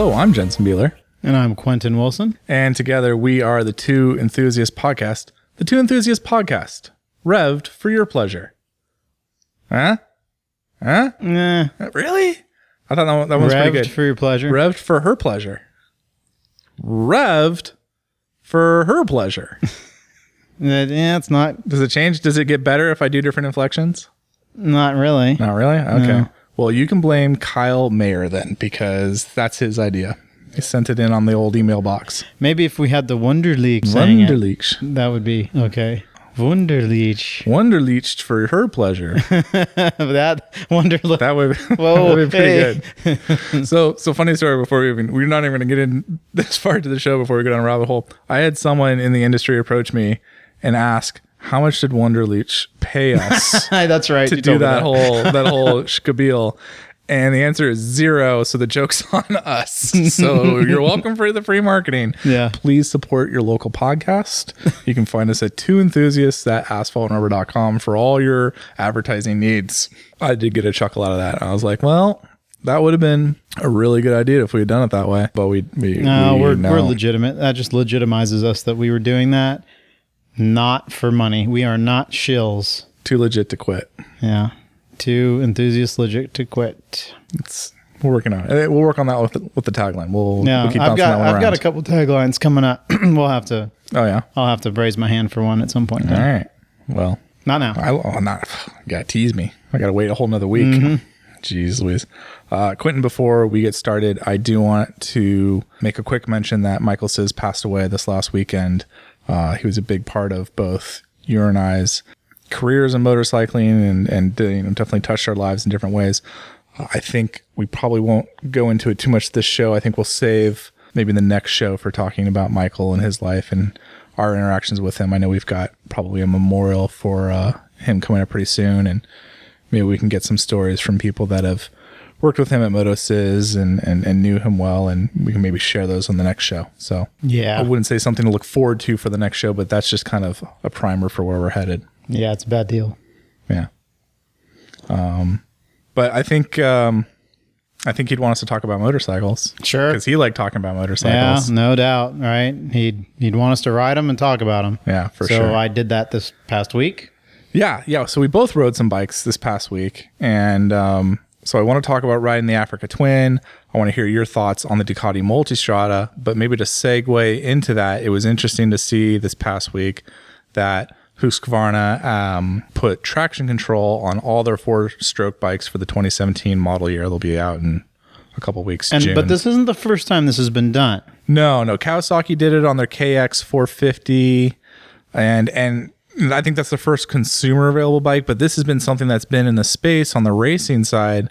Hello, I'm Jensen Beeler, And I'm Quentin Wilson. and together we are the Two Enthusiast Podcast. The Two Enthusiast Podcast, revved for your pleasure. Huh? Huh? Eh, Really? I thought that one, that one's pretty revved good. for your pleasure. Revved for her pleasure. Revved for her pleasure. Yeah, it's not Does it change? Does it get better if I do different inflections? not really. Not really? Okay. No. Well, you can blame Kyle Mayer then because that's his idea. He sent it in on the old email box. Maybe if we had the Wunderlich saying it, that would be okay. Wunderlich. Wunderleached for her pleasure. that Wunderlich. That would, Whoa, that would be pretty hey. good. so, so funny story before we even, we're not even going to get in this far to the show before we go down a rabbit hole. I had someone in the industry approach me and ask, how much did Wunderlich pay us That's right. to do me that whole, that whole shkabil? And the answer is zero. So the joke's on us. So you're welcome for the free marketing. Yeah. Please support your local podcast. You can find us at two enthusiasts at asphaltrubber.com for all your advertising needs. I did get a chuckle out of that. I was like, well, that would have been a really good idea if we had done it that way. But we, we, No, we we're, we're legitimate. That just legitimizes us that we were doing that not for money. We are not shills. too legit to quit. Yeah. Too enthusiast legit to quit. It's, we're working on it. We'll work on that with the, with the tagline. We'll, Yeah, we'll keep I've bouncing got I've got a couple taglines coming up. we'll have to oh, yeah. I'll have to raise my hand for one at some point. in All right. Well, Not now. I, oh, not, got tease me. I got to wait a whole nother week. Mm-hmm. Jeez Louise. Uh, Quentin, before we get started, I do want to make a quick mention that Michael Czysz passed away this last weekend. Uh, he was a big part of both your and I's careers in motorcycling and, and uh, you know, definitely touched our lives in different ways. Uh, I think we probably won't go into it too much this show. I think we'll save maybe the next show for talking about Michael and his life and our interactions with him. I know we've got probably a memorial for uh, him coming up pretty soon, and maybe we can get some stories from people that have worked with him at MotoCzysz and, and, and knew him well, and we can maybe share those on the next show. So Yeah. I wouldn't say something to look forward to for the next show, but that's just kind of a primer for where we're headed. Yeah, it's a bad deal. Yeah. Um, but I think um, I think he'd want us to talk about motorcycles. Sure. because he liked talking about motorcycles. Yeah, no doubt. Right? He'd he'd want us to ride them and talk about them. Yeah, for so sure. I did that this past week. Yeah, yeah. So we both rode some bikes this past week, and um, so I want to talk about riding the Africa Twin. I want to hear your thoughts on the Ducati Multistrada, but maybe to segue into that, it was interesting to see this past week that Husqvarna um, put traction control on all their four-stroke bikes for the 2017 model year. They'll be out in a couple weeks. And but this isn't the first time this has been done. No, no. Kawasaki did it on their KX 450, and and I think that's the first consumer available bike. But this has been something that's been in the space on the racing side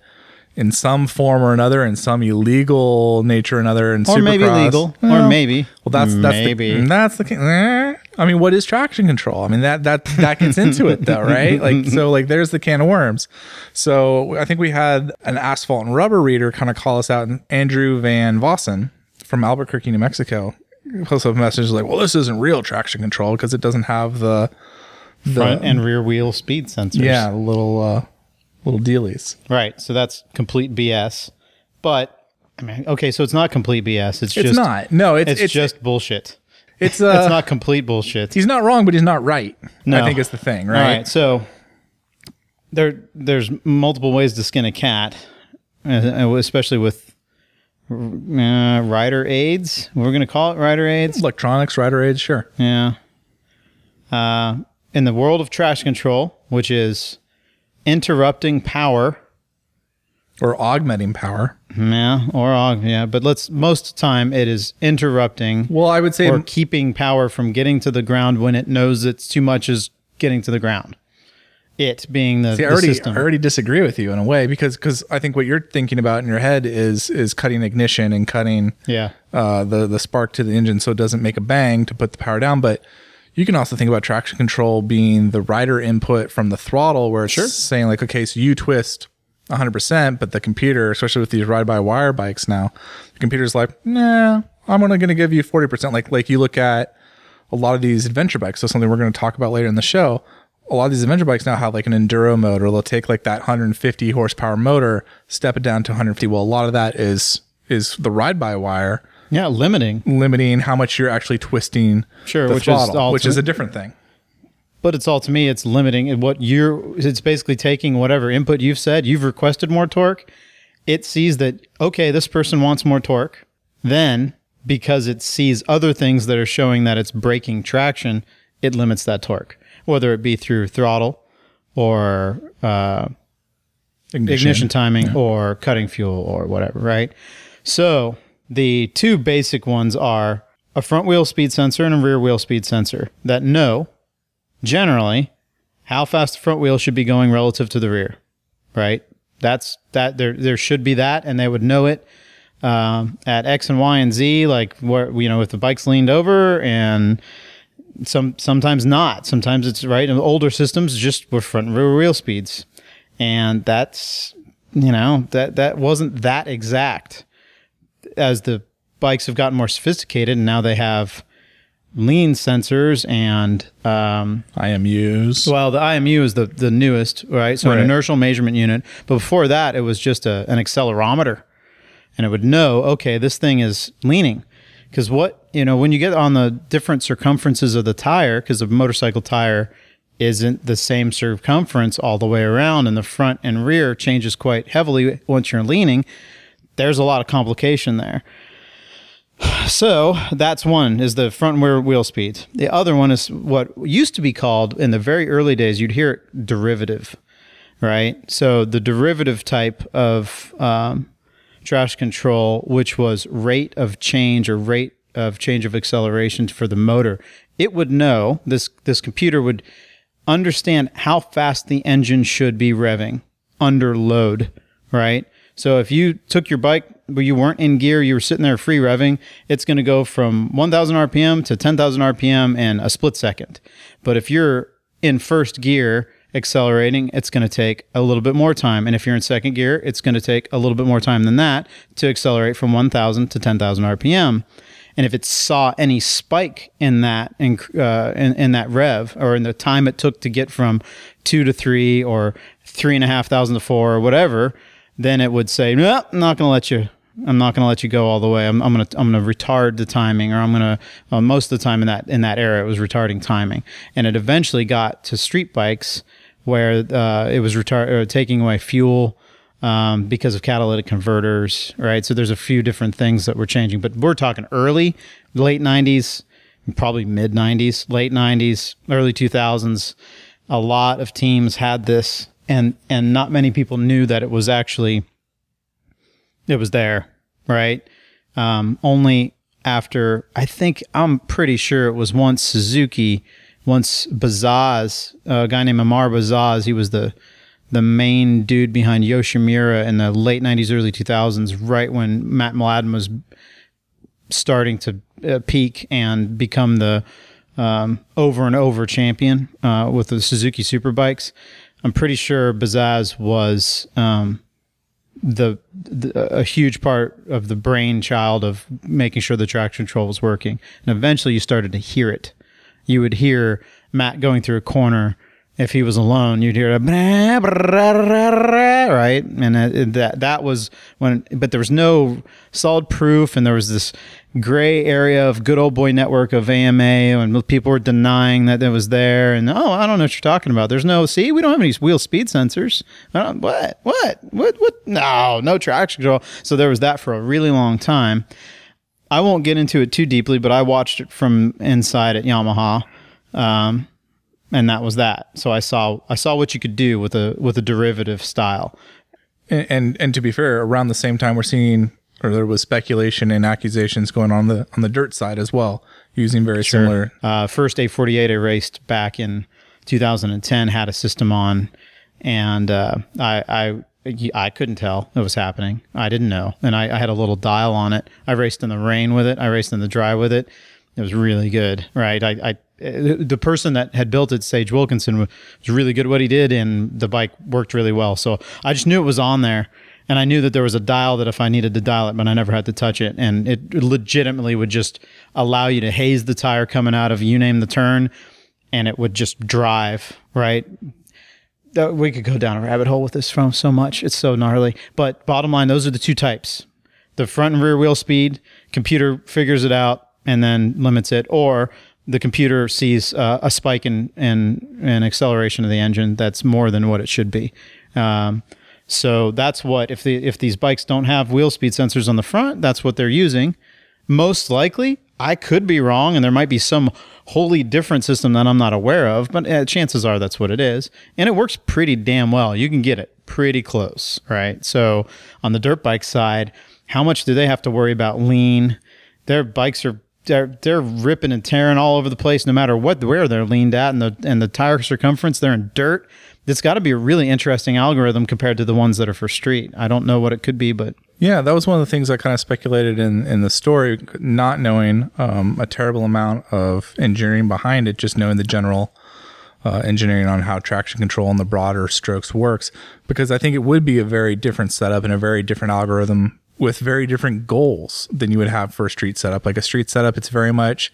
in some form or another, in some illegal nature or another, and Or maybe Supercross. legal. Well, or maybe. Well, that's that's maybe. the, that's the. eh. I mean, what is traction control? I mean that that that gets into it though, right? Like so, like there's the can of worms. So I think we had an asphalt and rubber reader kind of call us out, and Andrew Van Vossen from Albuquerque, New Mexico, post up a message like, "Well, this isn't real traction control because it doesn't have the the Front and rear wheel speed sensors. yeah a little uh, little dealies." Right. So that's complete BS. But I mean, okay, so it's not complete BS. It's, It's just not. No, it's It's, it's just bullshit. it's uh, it's not complete bullshit. He's not wrong, but he's not right. No. I think is the thing, All right? right. So there, there's multiple ways to skin a cat, uh, especially with uh, rider aids. We're going to call it rider aids. Electronics, rider aids, sure. Yeah. Uh, in the world of trash control, which is interrupting power. Or augmenting power. Yeah, or aug- yeah, but let's most of the time it is interrupting Well, I would say or keeping power from getting to the ground when it knows it's too much is getting to the ground. It being the, See, I the already, system. I already disagree with you in a way because because I think what you're thinking about in your head is is cutting ignition and cutting yeah. uh, the the spark to the engine so it doesn't make a bang to put the power down. But you can also think about traction control being the rider input from the throttle, where it's saying like, okay, so you twist 100, percent but the computer, especially with these ride by wire bikes now, the computer's like, nah, I'm only going to give you 40 percent. Like like you look at a lot of these adventure bikes. So something we're going to talk about later in the show. A lot of these adventure bikes now have like an enduro mode, or they'll take like that 150 horsepower motor, step it down to 150. Well, a lot of that is is the ride by wire Yeah, limiting. limiting how much you're actually twisting Sure, which is throttle, all which is a different thing. But it's all to me, it's limiting and what you're it's basically taking whatever input you've said, you've requested more torque. It sees that okay, this person wants more torque. Then because it sees other things that are showing that it's breaking traction, it limits that torque, whether it be through throttle or uh, ignition, timing or cutting fuel or whatever, right? So the two basic ones are a front wheel speed sensor and a rear wheel speed sensor that know generally how fast the front wheel should be going relative to the rear, right? That's that there there should be that, and they would know it um, at X and Y and Z, like where you know if the bike's leaned over and some sometimes not. Sometimes it's right. In older systems, just with front and rear wheel speeds, and that's you know that that wasn't that exact. As the bikes have gotten more sophisticated, and now they have lean sensors and um, IMUs. well, the IMU is the, the newest, right? So Right. an inertial measurement unit. But before that, it was just a, an accelerometer. And it would know, okay, this thing is leaning. Because what, you know, when you get on the different circumferences of the tire, because a motorcycle tire isn't the same circumference all the way around, and the front and rear changes quite heavily once you're leaning, there's a lot of complication there. So that's one is the front rear wheel speed. The other one is what used to be called in the very early days. You'd hear it derivative, right? So the derivative type of um, trash control, which was rate of change or rate of change of acceleration for the motor, it would know this. This computer would understand how fast the engine should be revving under load, right? So if you took your bike but you weren't in gear, you were sitting there free revving, it's going to go from 1000 RPM to 10,000 RPM in a split second. But if you're in first gear accelerating, it's going to take a little bit more time. And if you're in second gear, it's going to take a little bit more time than that to accelerate from 1000 to 10,000 RPM. And if it saw any spike in that in, uh, in in that rev or in the time it took to get from two to three or three and a half thousand to four or whatever, then it would say, "No, I'm not going to let you. I'm not going to let you go all the way. I'm, I'm going to I'm going to retard the timing, or I'm going to uh, most of the time in that in that era it was retarding timing, and it eventually got to street bikes where uh, it was retard or taking away fuel um, because of catalytic converters, right? So there's a few different things that were changing, but we're talking early, late 90s, probably mid 90s, late 90s, early 2000s. A lot of teams had this, and and not many people knew that it was actually it was there, right? Um, only after I think I'm pretty sure it was once Suzuki, once Bazaz, a guy named Amar Bazaz, he was the the main dude behind Yoshimura in the late 90s, early 2000s, right when Mat Mladin was starting to uh, peak and become the um, over and over champion uh, with the Suzuki Superbikes. I'm pretty sure Bazaz was um, the, the a huge part of the brainchild of making sure the traction control was working. And eventually, you started to hear it. You would hear Matt going through a corner. If he was alone, you'd hear a right, and that that was when. But there was no solid proof, and there was this gray area of good old boy network of AMA, and people were denying that it was there. And oh, I don't know what you're talking about. There's no see, we don't have any wheel speed sensors. What, what, what, what? No, no traction control. So there was that for a really long time. I won't get into it too deeply, but I watched it from inside at Yamaha, um, and that was that. So I saw I saw what you could do with a with a derivative style. And, and and to be fair, around the same time we're seeing or there was speculation and accusations going on the on the dirt side as well, using very similar Uh, first 848 I raced back in 2010 had a system on, and uh, I, I I couldn't tell it was happening. I didn't know, and I, I had a little dial on it. I raced in the rain with it. I raced in the dry with it. It was really good, right? I, I the person that had built it, Sage Wilkinson, was really good at what he did, and the bike worked really well. So I just knew it was on there. And I knew that there was a dial that if I needed to dial it, but I never had to touch it. And it legitimately would just allow you to haze the tire coming out of you name the turn, and it would just drive, right? That- We could go down a rabbit hole with this from so much. It's so gnarly. But bottom line, those are the two types the front and rear wheel speed, computer figures it out and then limits it, or the computer sees uh, a spike in, in, in acceleration of the engine that's more than what it should be. Um, so that's what if the if these bikes don't have wheel speed sensors on the front, that's what they're using. Most likely, I could be wrong, and there might be some wholly different system that I'm not aware of, but uh, chances are that's what it is. And it works pretty damn well. You can get it pretty close, right? So on the dirt bike side, how much do they have to worry about lean? Their bikes are they're they're ripping and tearing all over the place, no matter what where they're leaned at, and the and the tire circumference they're in dirt. It's got to be a really interesting algorithm compared to the ones that are for street. I don't know what it could be, but Yeah, that was one of the things I kind of speculated in in the story, not knowing um, a terrible amount of engineering behind it, just knowing the general uh, engineering on how traction control and the broader strokes works. Because I think it would be a very different setup and a very different algorithm with very different goals than you would have for a street setup. Like a street setup, it's very much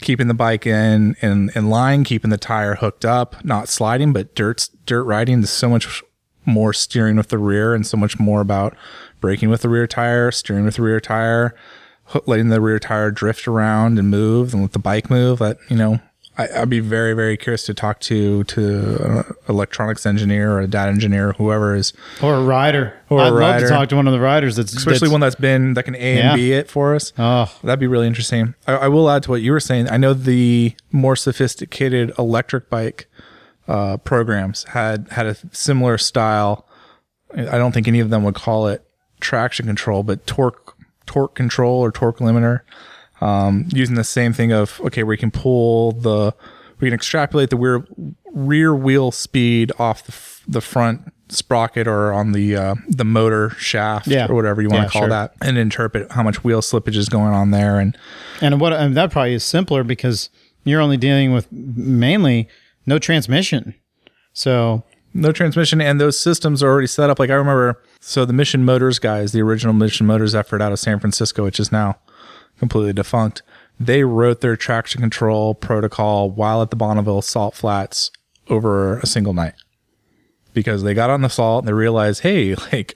keeping the bike in in, in line, keeping the tire hooked up, not sliding, but dirt dirt riding is so much more steering with the rear and so much more about braking with the rear tire, steering with the rear tire, letting the rear tire drift around and move and let the bike move. That you know, I, I'd be very very curious to talk to to an electronics engineer or a data engineer, whoever is, or a rider. Or a I'd love rider. to talk to one of the riders that's especially that's- one that's been that can A Yeah. and B it for us. Oh, That'd be really interesting. I, I will add to what you were saying. I know the more sophisticated electric bike uh, programs had had a similar style. I don't think any of them would call it traction control, but torque torque control or torque limiter, um, using the same thing of okay, we can pull the we can extrapolate the rear rear wheel speed off the f- the front sprocket or on the uh, the motor shaft Yeah. or whatever you want to Yeah, call sure. that, and interpret how much wheel slippage is going on there and and what and that probably is simpler because you're only dealing with mainly no transmission. So no transmission and those systems are already set up like i remember so the mission motors guys the original mission motors effort out of san francisco which is now completely defunct. They wrote their traction control protocol while at the bonneville salt flats over a single night. Because they got on the salt and they realized hey like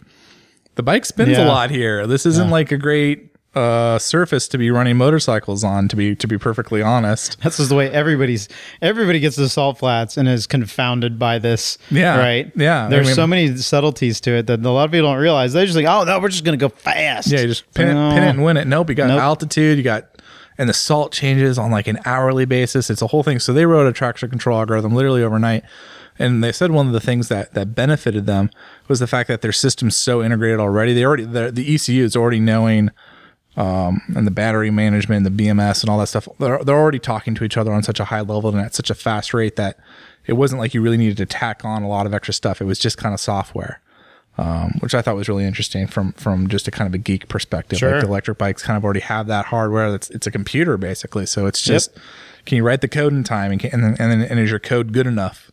the bike spins a lot here. This isn't like a great uh surface to be running motorcycles on to be to be perfectly honest That's just the way everybody's everybody gets to salt flats and is confounded by this. Yeah, Right. yeah, I There's mean- so many subtleties to it that a lot of people don't realize. They're just like, oh no, we're just gonna go fast. Yeah, you just pin it, pin it and win it. Nope, you got Nope. altitude, you got, and the salt changes on like an hourly basis. It's a whole thing. So they wrote a traction control algorithm literally overnight. And they said one of the things that that benefited them was the fact that their system's so integrated already. They already the, the ECU is already knowing, um, and the battery management, the BMS, and all that stuff. They're they're already talking to each other on such a high level and at such a fast rate that it wasn't like you really needed to tack on a lot of extra stuff. It was just kind of software um, which I thought was really interesting from from just a kind of a geek perspective. Sure. Like the electric bikes kind of already have that hardware. That's it's a computer basically. So it's just can you write the code in time and can, and then, and then and is your code good enough?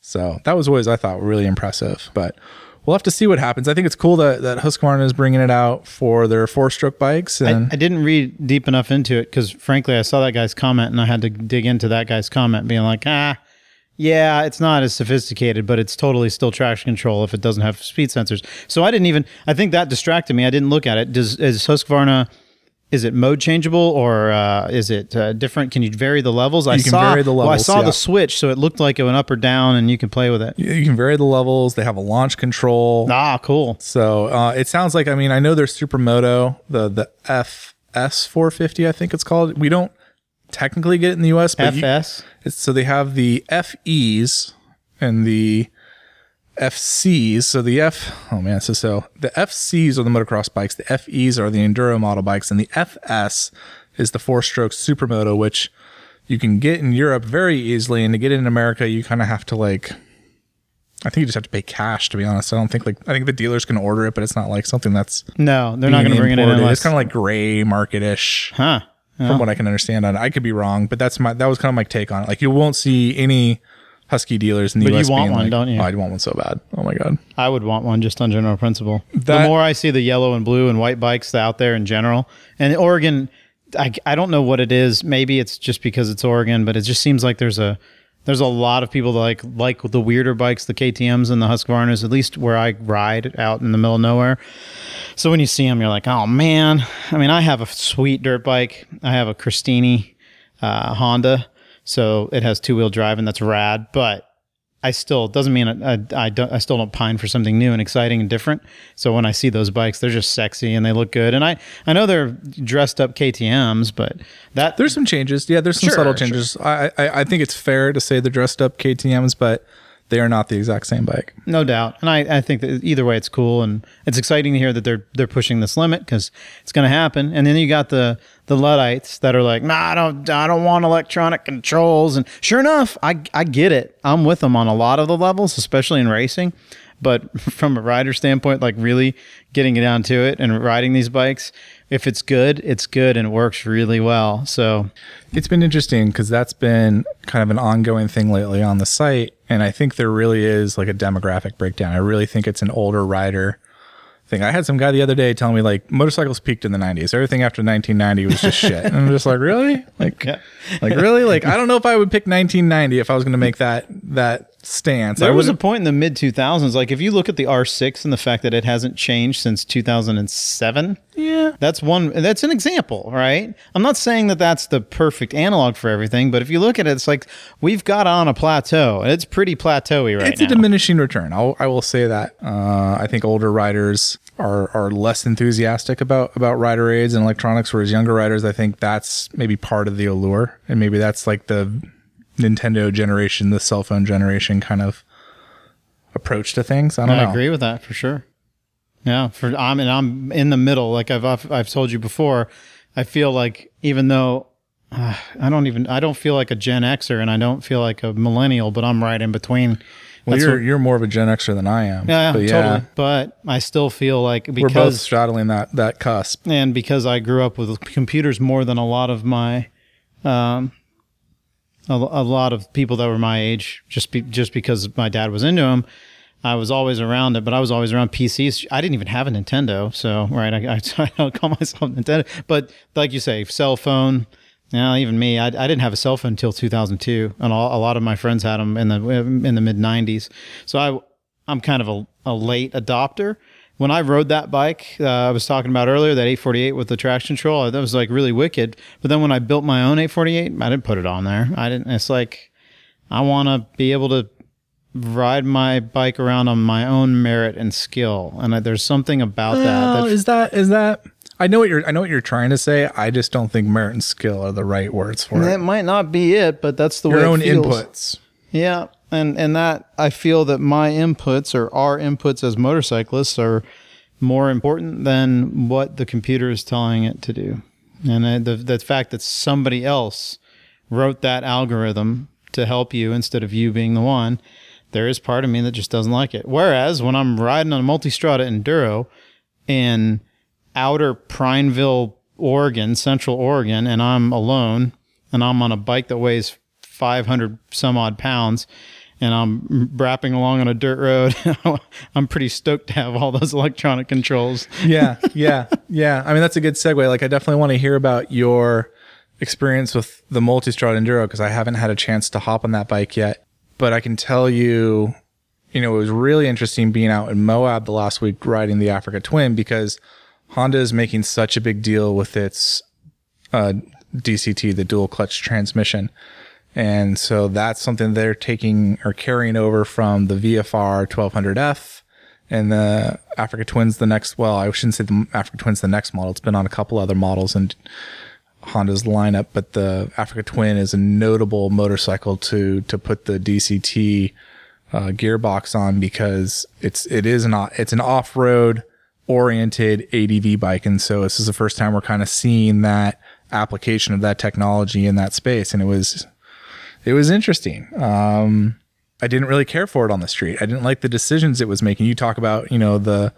So that was always I thought really impressive. But we'll have to see what happens. I think it's cool that that Husqvarna is bringing it out for their four stroke bikes I, and I didn't read deep enough into it because, frankly, I saw that guy's comment and I had to dig into that guy's comment, being like, ah, yeah, it's not as sophisticated, but it's totally still traction control if it doesn't have speed sensors. So I didn't even. I think that distracted me. I didn't look at it. Does is Husqvarna? Is it mode changeable or uh, is it uh, different? Can you vary the levels? I can saw, vary the Well, I saw yeah. the switch, so it looked like it went up or down, and you can play with it. you can vary the levels. They have a launch control. Ah, cool. So uh, it sounds like I mean I know there's Supermoto the the FS 450 I think it's called. We don't technically get it in the US, but you- FS. it's, so they have the FEs and the FCs. So the F oh man, so so the FCs are the motocross bikes. The FEs are the enduro model bikes, and the FS is the four stroke supermoto, which you can get in Europe very easily, and to get it in America, you kind of have to like. I think you just have to pay cash. To be honest, I don't think like I think the dealers can order it, but it's not like something that's No, they're not going to bring it in unless. It's kind of like gray market-ish huh? from what I can understand on. I could be wrong, but that's my that was kind of my take on it. Like you won't see any husky dealers in the But you want one, like, don't you? Oh, I'd want one so bad. Oh my god. I would want one just on general principle. the more I see the yellow and blue and white bikes out there in general, and Oregon, I, I don't know what it is. Maybe it's just because it's Oregon, but it just seems like there's a There's a lot of people that like like the weirder bikes, the KTM's and the Husqvarnas. At least where I ride out in the middle of nowhere. So when you see them, you're like, oh man. I mean, I have a sweet dirt bike. I have a Christini uh, Honda, so it has two wheel drive and that's rad. But I still doesn't mean I, I, I, don't I still don't pine for something new and exciting and different. So when I see those bikes, they're just sexy and they look good. And I I know they're dressed up KTM's, but that There's some changes. Yeah, there's some Sure, subtle sure. changes. I, I I think it's fair to say they're dressed up KTM's, but they are not the exact same bike. no doubt. And I, I think that either way, it's cool and it's exciting to hear that they're they're pushing this limit because it's going to happen. And then you got the the luddites that are like, nah, I don't I don't want electronic controls. And sure enough, I I get it. I'm with them on a lot of the levels, especially in racing. But from a rider standpoint, like really getting down to it and riding these bikes, if it's good, it's good and it works really well. So It's been interesting because that's been kind of an ongoing thing lately on the site. And I think there really is like a demographic breakdown. I really think it's an older rider thing. I had some guy the other day telling me like motorcycles peaked in the 90s. Everything after 1990 was just shit. And I'm just like, really? Like, Yeah. like really? Like, I don't know if I would pick 1990 if I was going to make that that stance. I There was a point in the mid 2000s, like if you look at the R6 and the fact that it hasn't changed since 2007, yeah. that's one, that's an example, right? I'm not saying that that's the perfect analog for everything, but if you look at it, it's like we've got on a plateau and it's pretty plateauy right it's now. a diminishing return. I'll, I will say that. Uh, I think older riders are are less enthusiastic about about rider aids and electronics, whereas younger riders, I think that's maybe part of the allure, and maybe that's like the Nintendo generation, the cell phone generation kind of approach to things. I don't I know. agree with that for sure. Yeah, for I'm and I'm in the middle. Like I've I've, I've told you before, I feel like even though uh, I don't even I don't feel like a Gen Xer and I don't feel like a millennial, but I'm right in between. Well, That's you're what- you're more of a Gen Xer than I am. Yeah, but totally. But I still feel like because we're both straddling that that cusp. and because I grew up with computers more than a lot of my, um, a, a lot of people that were my age, just be, just because my dad was into them. I was always around it, but I was always around PCs. I didn't even have a Nintendo, so right, I, I, I don't call myself Nintendo. But like you say, cell phone. Yeah, even me, I, I didn't have a cell phone until 2002, and all, a lot of my friends had them in the in the mid 90s. So I I'm kind of a, a late adopter. When I rode that bike, uh, I was talking about earlier, that 848 with the traction control, that was like really wicked. But then when I built my own 848, I didn't put it on there. I didn't. It's like I want to be able to ride my bike around on my own merit and skill, and I, there's something about that. That is that is that? I know what you're I know what you're trying to say. I just don't think merit and skill are the right words for it. that might not be it, but that's the Your way it own inputs. Yeah, and and that I feel that my inputs or our inputs as motorcyclists are more important than what the computer is telling it to do, and the the fact that somebody else wrote that algorithm to help you instead of you being the one. There is part of me that just doesn't like it. Whereas when I'm riding on a multistrada enduro in outer Prineville, Oregon, Central Oregon, and I'm alone and I'm on a bike that weighs 500 some odd pounds and I'm rapping along on a dirt road, I'm pretty stoked to have all those electronic controls. yeah, yeah, yeah. I mean, that's a good segue. Like, I definitely want to hear about your experience with the Multistrada Enduro because I haven't had a chance to hop on that bike yet. But I can tell you, you know, it was really interesting being out in Moab the last week riding the Africa Twin because Honda is making such a big deal with its uh, DCT, the dual clutch transmission. And so that's something they're taking or carrying over from the VFR 1200F and the Africa Twins the next. Well, I shouldn't say the Africa Twins the next model. It's been on a couple other models in Honda's lineup, but the Africa Twin is a notable motorcycle to to put the DCT uh, gearbox on because it's it is not it's an off road oriented ADV bike, and so this is the first time we're kind of seeing that application of that technology in that space, and it was it was interesting. Um, I didn't really care for it on the street. I didn't like the decisions it was making. You talk about, you know, the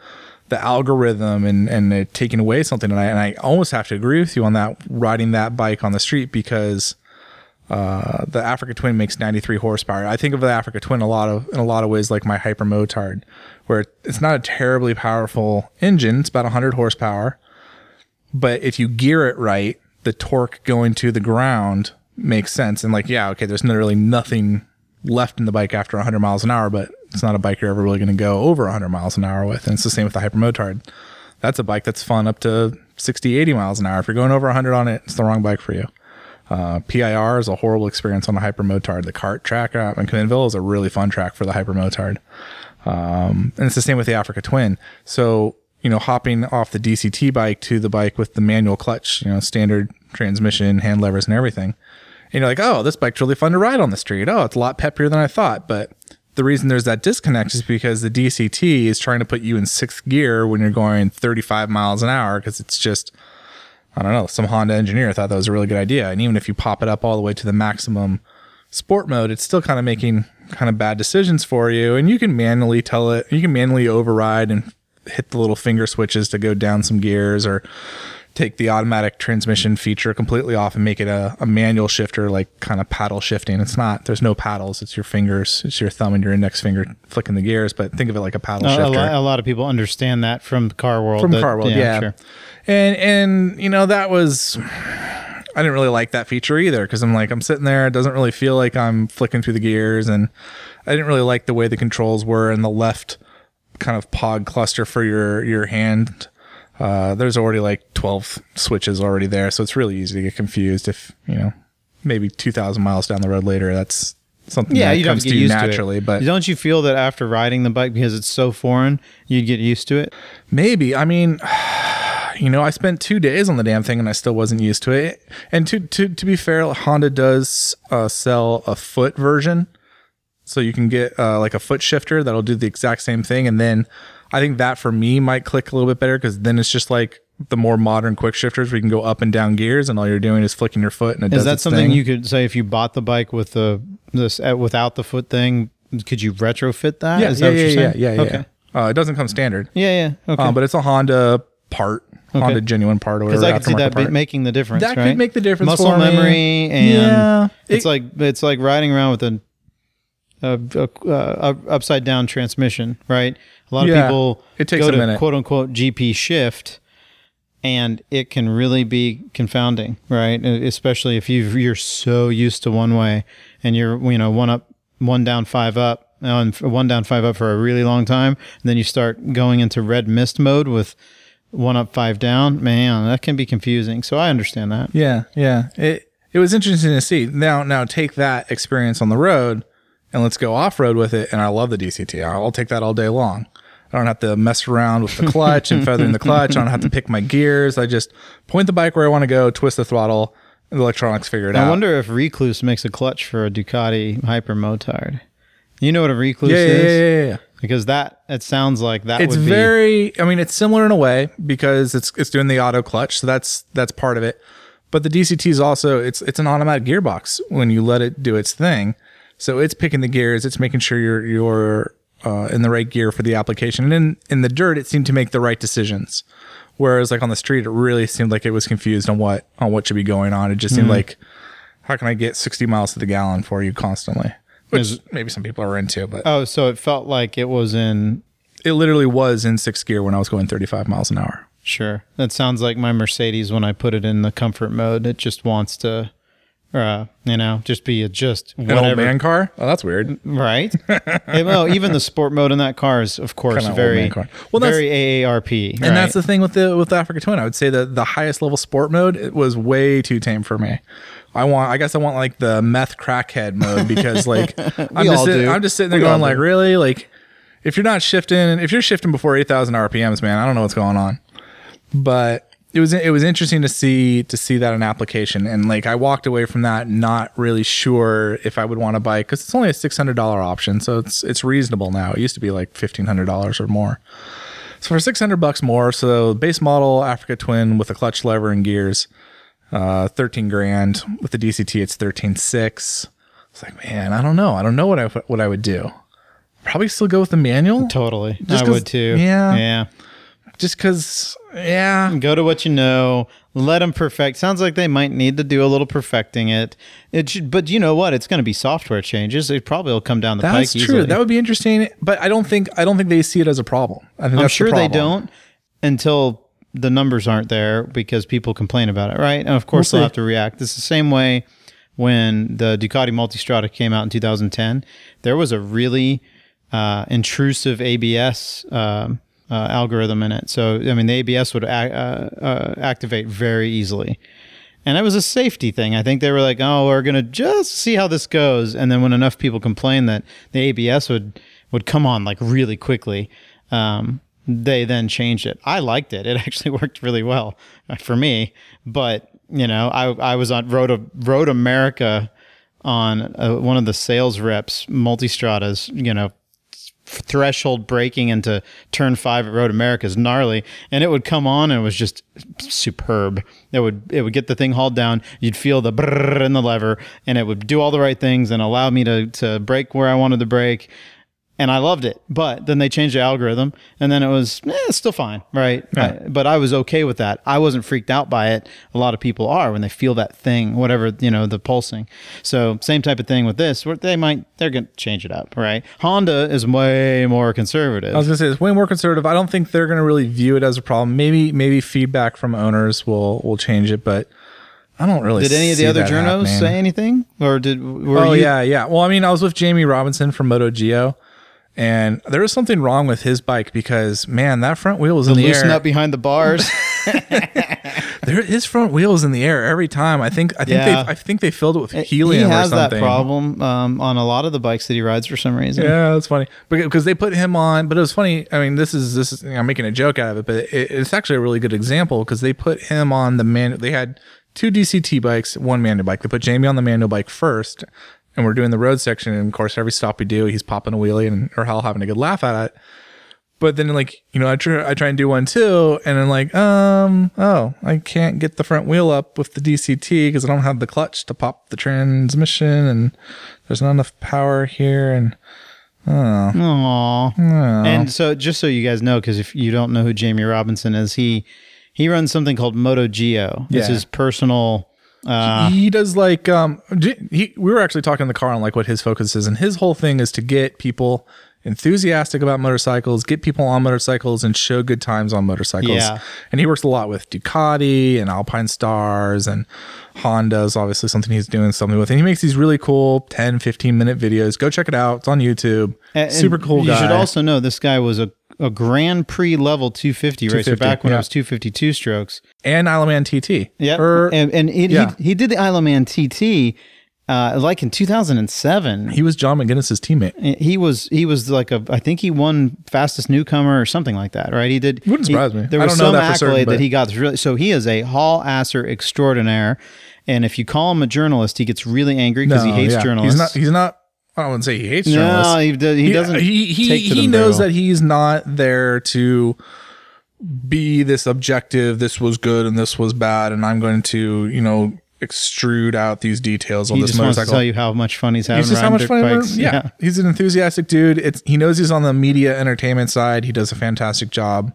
the algorithm and and taking away something, and I and I almost have to agree with you on that. Riding that bike on the street because uh, the Africa Twin makes 93 horsepower. I think of the Africa Twin a lot of in a lot of ways like my Hyper Motard, where it's not a terribly powerful engine. It's about 100 horsepower, but if you gear it right, the torque going to the ground makes sense. And like, yeah, okay, there's literally nothing left in the bike after 100 miles an hour, but it's not a bike you're ever really going to go over 100 miles an hour with. And it's the same with the Hypermotard. That's a bike that's fun up to 60, 80 miles an hour. If you're going over 100 on it, it's the wrong bike for you. Uh, PIR is a horrible experience on a Hypermotard. The cart track in McMinnville is a really fun track for the Hypermotard. Um, and it's the same with the Africa Twin. So, you know, hopping off the DCT bike to the bike with the manual clutch, you know, standard transmission, hand levers, and everything. And you're like, oh, this bike's really fun to ride on the street. Oh, it's a lot peppier than I thought. But the reason there's that disconnect is because the DCT is trying to put you in sixth gear when you're going 35 miles an hour because it's just, I don't know, some Honda engineer thought that was a really good idea. And even if you pop it up all the way to the maximum sport mode, it's still kind of making kind of bad decisions for you. And you can manually tell it, you can manually override and hit the little finger switches to go down some gears or take the automatic transmission feature completely off and make it a, a, manual shifter, like kind of paddle shifting. It's not, there's no paddles. It's your fingers, it's your thumb and your index finger flicking the gears, but think of it like a paddle a, shifter. A lot, of people understand that from car world. From that, car world, yeah. yeah. Sure. And, and, you know, that was, I didn't really like that feature either because I'm like, I'm sitting there. It doesn't really feel like I'm flicking through the gears. And I didn't really like the way the controls were in the left kind of pod cluster for your, your hand uh, there's already like 12 switches already there, so it's really easy to get confused if, you know, maybe 2,000 miles down the road later, that's something yeah, that you comes to, to you naturally. But don't you feel that after riding the bike because it's so foreign, you'd get used to it? Maybe. I mean, you know, I spent two days on the damn thing and I still wasn't used to it. And to to to be fair, Honda does uh, sell a foot version, so you can get uh, like a foot shifter that'll do the exact same thing, and then I think that for me might click a little bit better because then it's just like the more modern quick shifters where you can go up and down gears and all you're doing is flicking your foot and it is that something thing. you could say if you bought the bike with the this uh, without the foot thing could you retrofit that yeah is yeah, that yeah, yeah, yeah, yeah okay uh, it doesn't come standard yeah yeah okay. Um, but it's a honda part okay. honda genuine part or because i could see that part. making the difference that right? could make the difference muscle memory and yeah, it's it, like it's like riding around with a a, a, a, upside down transmission, right? A lot of people it takes go to minute. quote unquote GP shift, and it can really be confounding, right? Especially if you you're so used to one way and you're you know one up, one down, five up, and one down, five up for a really long time, and then you start going into red mist mode with one up, five down. Man, that can be confusing. So I understand that. Yeah, yeah. It it was interesting to see. Now now take that experience on the road and let's go off road with it. And I love the DCT. I'll take that all day long. I don't have to mess around with the clutch and feathering the clutch. I don't have to pick my gears. I just point the bike where I want to go, twist the throttle, the electronics figure it I out. I wonder if Rekluse makes a clutch for a Ducati Hypermotard. You know what a Rekluse yeah, is? Yeah, yeah, yeah. Because that it sounds like that. It's very. I mean, it's similar in a way because it's it's doing the auto clutch, so that's that's part of it. But the DCT is also it's it's an automatic gearbox when you let it do its thing. So it's picking the gears, it's making sure you're you're uh, in the right gear for the application. And in in the dirt, it seemed to make the right decisions. Whereas like on the street, it really seemed like it was confused on what on what should be going on. It just seemed mm. like how can I get 60 miles to the gallon for you constantly? Which Is, maybe some people are into, but oh, so it felt like it was in. It literally was in sixth gear when I was going 35 miles an hour. Sure, that sounds like my Mercedes when I put it in the comfort mode. It just wants to uh, you know, just be a just whatever. An old man car. Oh, that's weird, right? well, even the sport mode in that car is, of course, Kinda very well, very AARP. And right? that's the thing with the with the Africa Twin. I would say that the highest level sport mode it was way too tame for me. I want. I guess I want like the meth crackhead mode because like I'm just sitting, I'm just sitting there we going like, really, like if you're not shifting, if you're shifting before 8,000 RPMs, man, I don't know what's going on. But it was it was interesting to see to see that in application. And like I walked away from that not really sure if I would want to buy because it's only a six hundred dollar option so it's it's reasonable now. It used to be like fifteen hundred dollars or more. So for six hundred bucks more so base model Africa Twin with a clutch lever and gears uh, thirteen grand. With the DCT it's thirteen six. It's like man I don't know. I don't know what I what I would do. Probably still go with the manual? Totally. I would too. Yeah. Yeah just because, yeah. Go to what you know. Let them perfect. Sounds like they might need to do a little perfecting it. It should, but you know what? It's going to be software changes. It probably will come down the that's pike. That's true. That would be interesting. But I don't think I don't think they see it as a problem. I think I'm sure the they don't until the numbers aren't there because people complain about it, right? And of course we'll they'll have to react. It's the same way when the Ducati Multistrada came out in 2010, there was a really uh, intrusive ABS um, uh, algorithm in it. So, I mean, the ABS would uh, uh, activate very easily. And it was a safety thing. I think they were like, "Oh, we're gonna just see how this goes." And then when enough people complained that the ABS would would come on like really quickly, um, they then changed it. I liked it. It actually worked really well uh, for me. But you know, I I was on Road Road America on uh, one of the sales reps multistradas. You know, threshold breaking into turn five at Road America is gnarly, and it would come on and it was just superb. It would it would get the thing hauled down. You'd feel the brrr in the lever, and it would do all the right things and allow me to to brake where I wanted to brake. And I loved it, but then they changed the algorithm, and then it was eh, it's still fine, right? I- but I was okay with that. I wasn't freaked out by it. A lot of people are when they feel that thing, whatever you know, the pulsing. So same type of thing with this, where they might they're gonna change it up, right? Honda is way more conservative. I was gonna say it's way more conservative. I don't think they're gonna really view it as a problem. Maybe maybe feedback from owners will will change it, but I don't really. Did any of the other journos happening. say anything, or did were Oh you, yeah, yeah. Well, I mean, I was with Jamie Robinson from Moto Geo, and there was something wrong with his bike because man, that front wheel was in the loosen air. up behind the bars? There, his front wheel is in the air every time. I think. I think Yeah. they. I think they filled it with he helium has or something. that problem um, on a lot of the bikes that he rides for some reason. Yeah, that's funny because they put him on. But it was funny. I mean, this is this is I'm making a joke out of it, but it, it's actually a really good example because they put him on the man. They had two DCT bikes, one manual bike. They put Jamie on the manual bike first, and we're doing the road section. And of course, every stop we do, he's popping a wheelie and or Hal having a good laugh at it. But then, like you know, I try I try and do one too, and then like, um, oh, I can't get the front wheel up with the DCT because I don't have the clutch to pop the transmission, and there's not enough power here, and Aww. And so, just so you guys know, because if you don't know who Jamie Robinson is, he he runs something called Moto Geo. It's Yeah. his personal. Uh, he does like um he we were actually talking in the car on like what his focus is and his whole thing is to get people enthusiastic about motorcycles get people on motorcycles and show good times on motorcycles. Yeah. and he works a lot with ducati and Alpinestars and honda is obviously something he's doing something with and he makes these really cool 10 15 minute videos. Go check it out. It's on youtube. And- super cool You guy. should also know this guy was a a Grand Prix level 250 racer back when it was 252 strokes. and Isle of Man TT Yeah, Or- and, and it, yeah. he he did the Isle of Man TT uh, like in 2007. he was John McGuinness's teammate he was he was like a I think he won fastest newcomer or something like that, right? He did. Wouldn't he- surprise me. There I was some that for certain, accolade that he got. Really, so he is a hall asser extraordinaire, and if you call him a journalist, he gets really angry because he hates yeah. journalists. he's not he's not I wouldn't want to say he hates journalists. no, he, does, he uh, doesn't. He he, he knows well. that he's not there to be this objective. This was good and this was bad, and I'm going to you know extrude out these details on He this just wants to motorcycle. tell you how much fun he's having He's just how much fun. bikes. Yeah. he's an enthusiastic dude. It's he knows he's on the media entertainment side. He does a fantastic job.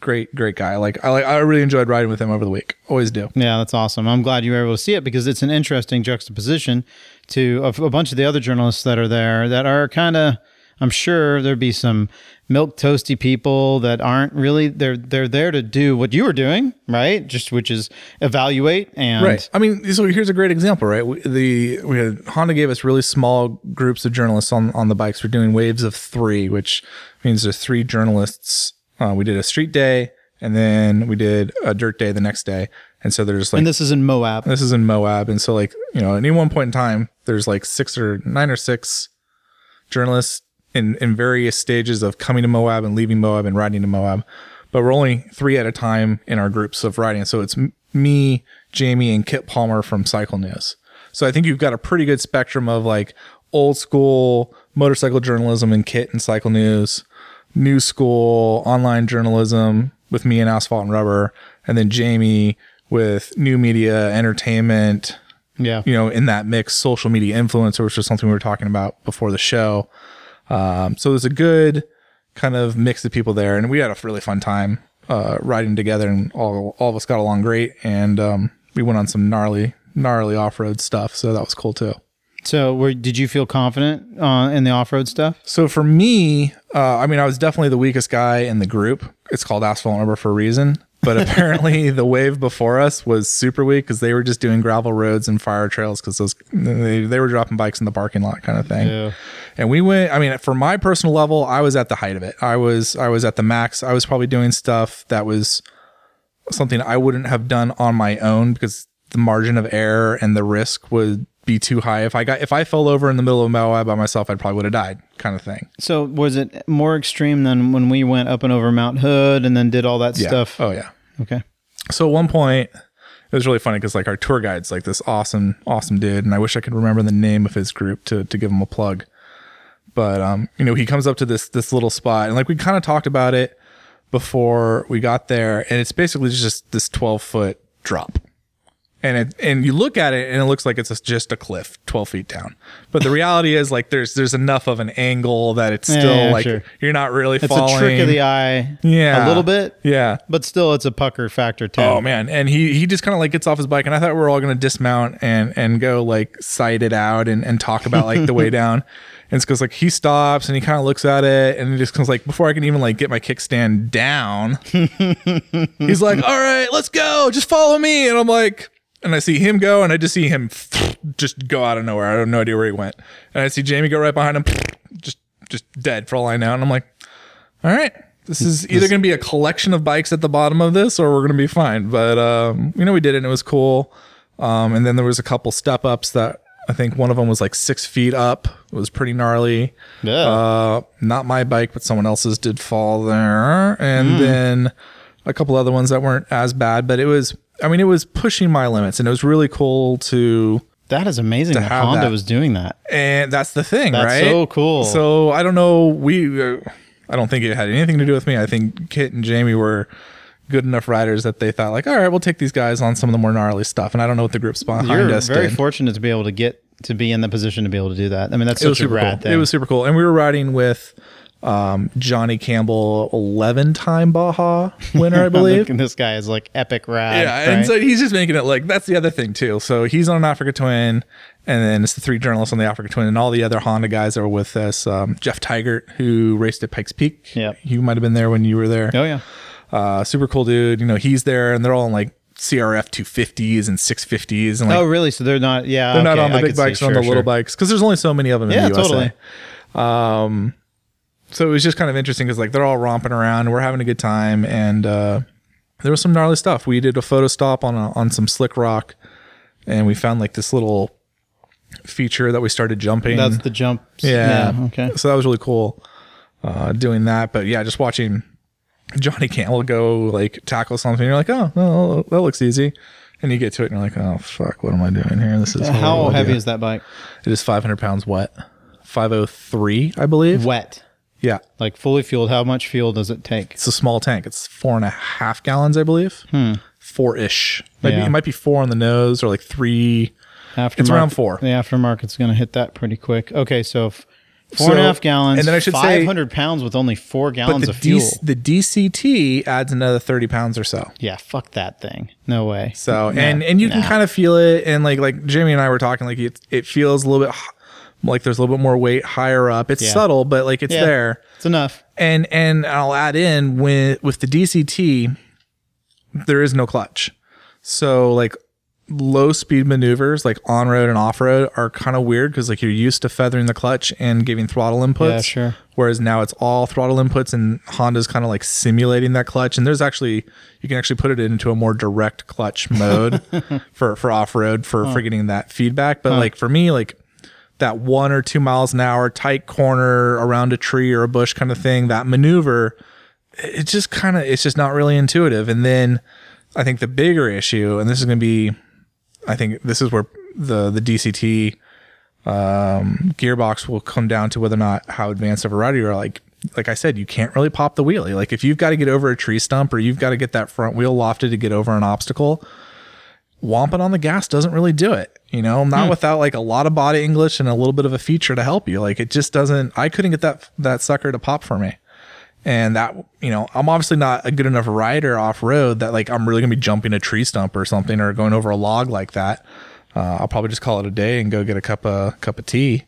Great, great guy. Like I like. I really enjoyed riding with him over the week. Always do. Yeah, that's awesome. I'm glad you were able to see it because it's an interesting juxtaposition to a, a bunch of the other journalists that are there that are kind of. I'm sure there'd be some milk toasty people that aren't really they're they're there to do what you were doing, right? Just which is evaluate and Right. I mean, so here's a great example, right? We, the we had Honda gave us really small groups of journalists on on the bikes. We're doing waves of three, which means there's three journalists. Uh, we did a street day, and then we did a dirt day the next day. And so there's like And this is in Moab. this is in Moab, and so like you know, at any one point in time, there's like six or nine or six journalists in in various stages of coming to Moab and leaving Moab and riding to Moab. But we're only three at a time in our groups of riding. So it's m- me, Jamie, and Kit Palmer from Cycle News. So I think you've got a pretty good spectrum of like old school motorcycle journalism and Kit and Cycle News, new school online journalism with me and Asphalt and Rubber, and then Jamie with new media, entertainment, Yeah. you know, in that mix, social media influencer, which is something we were talking about before the show. Um, so there's a good kind of mix of people there, and we had a really fun time uh, riding together, and all all of us got along great, and um, we went on some gnarly gnarly off road stuff, so that was cool too. So, were, did you feel confident uh, in the off-road stuff? So for me, uh, I mean, I was definitely the weakest guy in the group. It's called Asphalt and Rubber for a reason. But apparently the wave before us was super weak because they were just doing gravel roads and fire trails because those they, they were dropping bikes in the parking lot kind of thing. Yeah. And we went. I mean, for my personal level, I was at the height of it. I was I was at the max. I was probably doing stuff that was something I wouldn't have done on my own because the margin of error and the risk would be too high. If I got if I fell over in the middle of Moab by myself, I probably would have died, kind of thing. So was it more extreme than when we went up and over Mount Hood and then did all that Yeah. stuff? Oh yeah. Okay. So at one point, it was really funny because like our tour guide's like this awesome, awesome dude, and I wish I could remember the name of his group to to give him a plug. But um, you know, he comes up to this this little spot, and like we kind of talked about it before we got there, and it's basically just this twelve foot drop. And it, and you look at it and it looks like it's just a cliff 12 feet down. But the reality is like there's there's enough of an angle that it's still yeah, like sure. you're not really It's falling. a trick of the eye. Yeah. A little bit. Yeah. But still it's a pucker factor too. Oh man, and he he just kind of like gets off his bike, and I thought we were all gonna dismount and and go like sight it out and and talk about like the way down. And it's because like he stops and he kind of looks at it, and he just comes like before I can even like get my kickstand down, he's like, "All right, let's go, just follow me." And I'm like, and I see him go, and I just see him just go out of nowhere. I have no idea where he went, and I see Jamie go right behind him, just just dead for all I know. And I'm like, all right. This is either going to be a collection of bikes at the bottom of this, or we're going to be fine. But um, you know, we did it, and it was cool. Um, and then there was a couple step ups that I think one of them was like six feet up. It was pretty gnarly. Yeah. Uh, not my bike, but someone else's did fall there. And then a couple other ones that weren't as bad, but it was. I mean, it was pushing my limits, and it was really cool to that is amazing that Honda that. was doing that. and that's the thing, That's right? so cool. So I don't know. We, uh, I don't think it had anything to do with me. I think Kit and Jamie were good enough riders that they thought like, all right, we'll take these guys on some of the more gnarly stuff. And I don't know what the groups behind You're us very did. fortunate to be able to get to be in the position to be able to do that. I mean that's it such a super rad cool. thing. It was super cool. And we were riding with um, Johnny Campbell, eleven time Baja winner, I believe. Look, this guy is like epic rad. Yeah, and so he's just making it like that's the other thing too. So he's on an Africa Twin, and then it's the three journalists on the Africa Twin, and all the other Honda guys that were with us. Um, Jeff Tigert, who raced at Pikes Peak. Yep. you might have been there when you were there. oh yeah. Uh, super cool dude. You know, he's there, and they're all in like CRF 250s and 650s, and like oh really? So they're not yeah. they're not on the big see, bikes, on sure, the little bikes because there's only so many of them Yeah, in the USA. totally. So it was just kind of interesting because like they're all romping around, we're having a good time, and uh, there was some gnarly stuff. We did a photo stop on a, on some slick rock, and we found like this little feature that we started jumping. That's the jump. yeah. Okay. So that was really cool uh, doing that. But yeah, just watching Johnny Campbell go like tackle something, you're like, oh, well, that looks easy. And you get to it and you're like, oh, fuck, what am I doing here? This is How heavy idea." is that bike? It is 500 pounds wet. 503, I believe. Wet. Yeah. Like fully fueled. How much fuel does it take? It's a small tank. It's four and a half gallons, I believe. Four ish. Maybe Hmm. Yeah. it might be four on the nose or like three. Aftermarket, It's around four. The aftermarket's going to hit that pretty quick. Okay, so f- four and a half gallons. and then I should say- 500 pounds with only four gallons of fuel. The DCT adds another 30 pounds or so. yeah, fuck that thing. No way. So and and you can kind of feel it, and like like Jamie and I were talking, like it it feels a little bit like there's a little bit more weight higher up. It's Yeah. subtle, but like it's Yeah. there. It's enough. And and I'll add in with with the DCT, there is no clutch, so like low speed maneuvers like on road and off road are kind of weird because like you're used to feathering the clutch and giving throttle inputs. Yeah, sure. Whereas now it's all throttle inputs and Honda's kind of like simulating that clutch. And there's actually you can actually put it into a more direct clutch mode for for off road for for getting that feedback. But like for me, like that one or two miles an hour tight corner around a tree or a bush kind of thing, that maneuver, it's just kind of it's just not really intuitive. And then I think the bigger issue, and this is going to be, I think this is where the the DCT um, gearbox will come down to whether or not how advanced of a rider you are. Like like I said, you can't really pop the wheelie. Like if you've got to get over a tree stump or you've got to get that front wheel lofted to get over an obstacle, womping on the gas doesn't really do it. You know, not without like a lot of body English and a little bit of a feature to help you. Like it just doesn't. I couldn't get that that sucker to pop for me. And that, you know, I'm obviously not a good enough rider off road that like I'm really gonna be jumping a tree stump or something or going over a log like that. Uh, I'll probably just call it a day and go get a cup of cup of tea.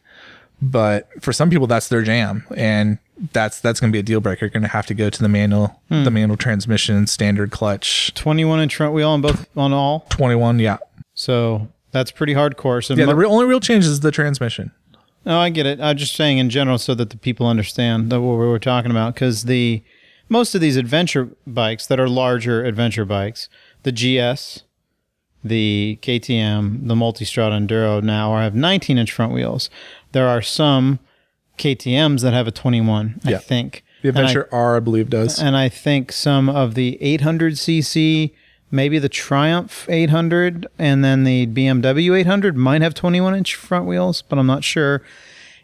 but for some people that's their jam and that's that's going to be a deal breaker. You're going to have to go to the manual, hmm. the manual transmission, standard clutch, 21 inch front wheel on both on all. 21. Yeah, So that's pretty hardcore. So yeah. mo- The real, only real change is the transmission. No, I get it. I'm just saying in general so that the people understand that what we were talking about because the most of these adventure bikes that are larger adventure bikes, the GS, the KTM, the Multistrada Enduro now are have 19 inch front wheels. There are some KTM's that have a 21, I think. The Adventure R, I believe, does. and I think some of the 800cc, maybe the Triumph 800, and then the BMW 800 might have 21 inch front wheels, but I'm not sure.